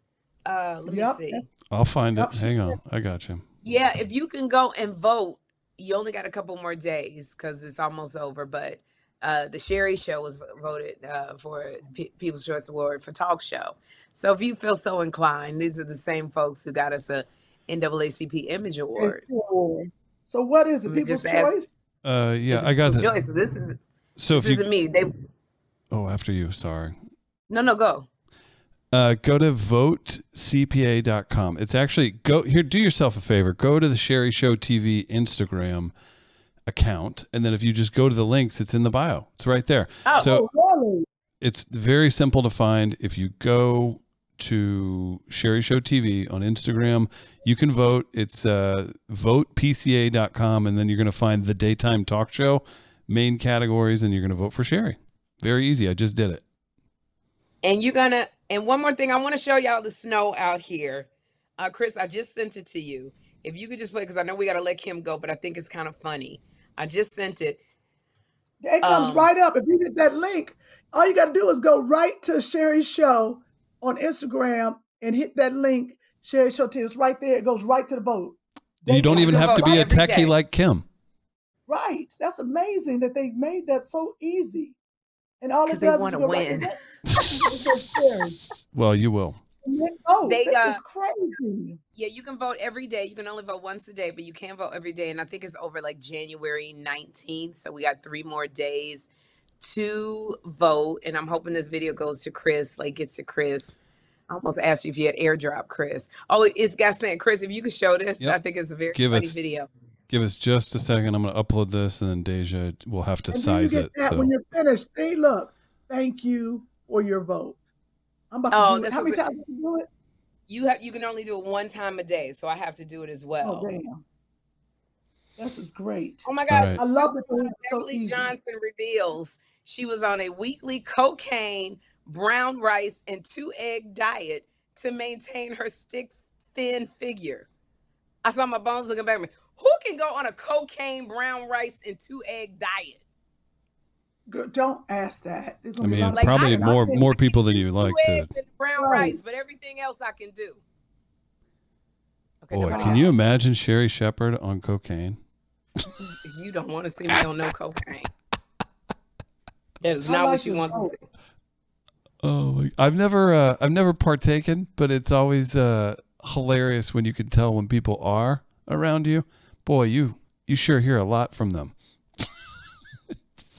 uh, let Yep. me see. I'll find it. Yep, she Hang on. I got you. Yeah, if you can go and vote, you only got a couple more days because it's almost over. But uh, the Sherri Show was voted uh, for P- People's Choice Award for talk show. So if you feel so inclined, these are the same folks who got us a NAACP Image Award. So what is it? Let People's just ask- choice? Uh, yeah, I got People's it. Choice. This is So this if isn't me. They oh, after you, sorry. no no go. Uh, go to votecpa.com. It's actually go here. Do yourself a favor. Go to the Sherri Show TV Instagram account, and then if you just go to the links, it's in the bio. It's right there. Oh. so Really? it's very simple to find. If you go to Sherri Show TV on Instagram, you can vote. It's uh, votepca.com, and then you're going to find the daytime talk show main categories, and you're going to vote for Sherri. Very easy. I just did it. And you're gonna and one more thing, I want to show y'all the snow out here. Uh Chris, I just sent it to you. If you could just play because I know we gotta let Kym go, but I think it's kind of funny. I just sent it. It comes Um, right up. If you get that link, all you got to do is go right to Sherri's show on Instagram and hit that link. Sherri Show TV. It's right there. It goes right to the vote. You don't even have to be a techie day. like Kym. Right. That's amazing that they made that so easy. And all it 'Cause they does is wanna go right to win. vote. It says Sherri. Well, you will. Submit vote. They, this uh, is crazy. Yeah, you can vote every day. You can only vote once a day, but you can vote every day. And I think it's over like January 19th. So we got three more days to vote. And I'm hoping this video goes to Chris, like gets to Chris. I almost asked you if you had airdrop, Chris. Oh, it's got saying, Chris, if you could show this, I think it's a very Give funny us- video. Give us just a second. I'm going to upload this, and then Deja will have to And then you size get it. that So when you're finished. See, look, thank you for your vote. I'm about to Oh, do it. How many a- times you do it? You have you can only do it one time a day, so I have to do it as oh, well. Oh, damn. This is great. Oh my gosh. Right. I love it. that it's so easy. Johnson reveals she was on a weekly cocaine, brown rice, and two egg diet to maintain her stick thin figure. I saw my bones looking back at me. Who can go on a cocaine, brown rice, and two egg diet? Girl, don't ask that. I gonna be a mean, Like, probably I- more there- more people than you like to. brown Right. rice, but everything else I can do. Okay, Boy, nobody can you imagine Sherri Shepherd on cocaine? You don't want to see me on no cocaine. That is I not like what you this want to see. Oh, I've never uh, I've never partaken, but it's always uh, hilarious when you can tell when people are around you. Boy, you you sure hear a lot from them.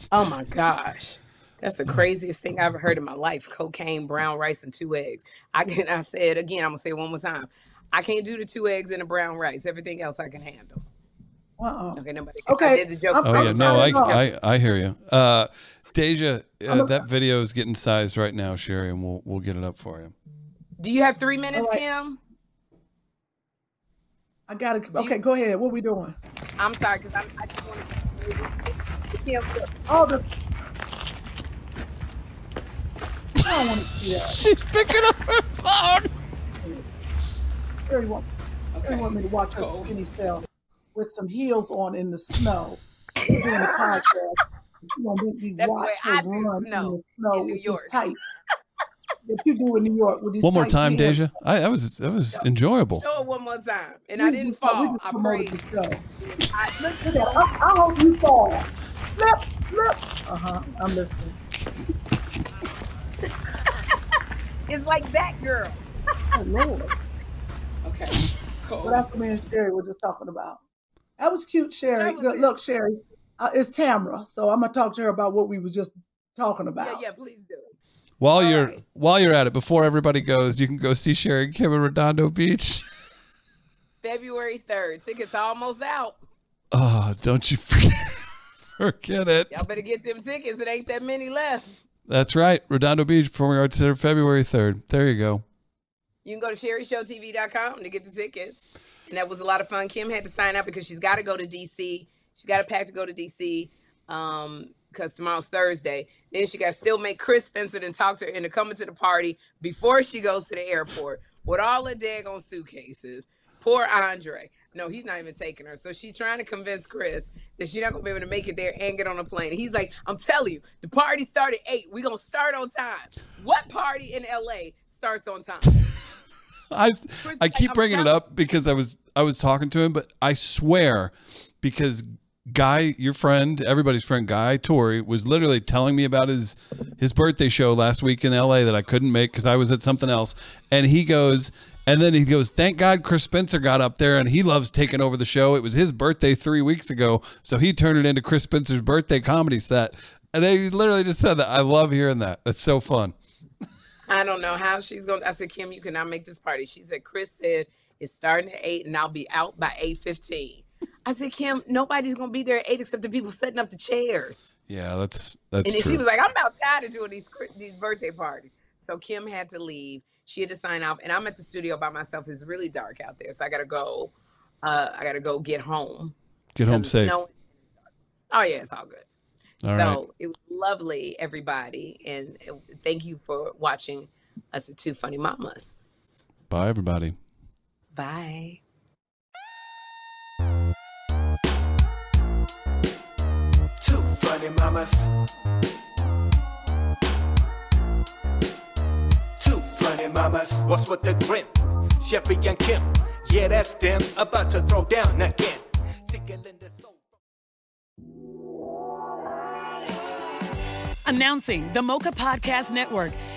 Oh my gosh. That's the craziest thing I've ever heard in my life. Cocaine, brown rice, and two eggs. I can I said again, I'm gonna say it one more time. I can't do the two eggs and the brown rice. Everything else I can handle. Uh-uh. Okay, nobody. Okay, I did the joke. I'm- Oh yeah, no, I. I I hear you. Uh, Deja, uh, a- that video is getting sized right now, Sherri, and we'll we'll get it up for you. Do you have three minutes, All right. Kym? I gotta. you- Okay, go ahead. What we doing? I'm sorry, because I just want to. Kym, look, Oh, the. I don't want to see that. She's picking up her phone. Sherri want, Sherri Okay. want me to watch her Cool. skinny self with some heels on in the snow. Doing a podcast. She gonna me That's the watch way her I do run snow in the snow in New with York. these tight. That you do in New York with these One more time, pants. Deja. I that was that was enjoyable. Show it one more time. And We I didn't just- fall. I prayed. the. I, look at that. I, I hope you fall. Flip, flip. Uh huh. I'm listening. It's like that girl. Oh Lord. Okay. Cool. What that's what me and Sherri were just talking about. That was cute, Sherri. Was Good. Look, Sherri, uh, it's Tamra, so I'm gonna talk to her about what we were just talking about. Yeah, yeah, please do. While All you're right. while you're at it, before everybody goes, you can go see Sherry and Kym in Redondo Beach. February 3rd. Tickets almost out. Oh, don't you forget, forget it. Y'all better get them tickets. It ain't that many left. That's right. Redondo Beach Performing Arts Center, February 3rd. There you go. You can go to sherrishowtv.com to get the tickets. And that was a lot of fun. Kym had to sign up because she's got to go to DC. She's got a pack to go to DC um, because tomorrow's Thursday. Then she got to still make Chris Spencer and talk to her into coming to the party before she goes to the airport with all her daggone suitcases. Poor Andre. No, he's not even taking her. So she's trying to convince Chris that she's not gonna be able to make it there and get on a plane. He's like, I'm telling you, the party started eight. We're gonna start on time. What party in LA starts on time? I Chris, I keep bringing it up because I was I was talking to him, but I swear because Guy, your friend, everybody's friend, Guy Torry, was literally telling me about his his birthday show last week in L.A. that I couldn't make because I was at something else, and he goes. And then he goes, Thank God Chris Spencer got up there and he loves taking over the show. It was his birthday three weeks ago. So he turned it into Chris Spencer's birthday comedy set. And he literally just said that. I love hearing that. That's so fun. I don't know how she's going. I said, Kym, you cannot make this party. She said, Chris said it's starting at eight, and I'll be out by eight fifteen. I said, Kym, nobody's going to be there at eight except the people setting up the chairs. Yeah, that's that's and then true. she was like, I'm about tired of doing these these birthday parties. So Kym had to leave. She had to sign off, and I'm at the studio by myself. It's really dark out there, so I gotta go. Uh, I gotta go get home. Get home safe. snowing. Oh yeah, it's all good. All so right. it was lovely, everybody, and thank you for watching us at Two Funny Mamas. Bye, everybody. Bye. Two funny mamas. Two funny mamas. What's with the grin? Sherri and Kym. Yeah, that's them. About to throw down again. Tickling the soul. Announcing the Mocha Podcast Network,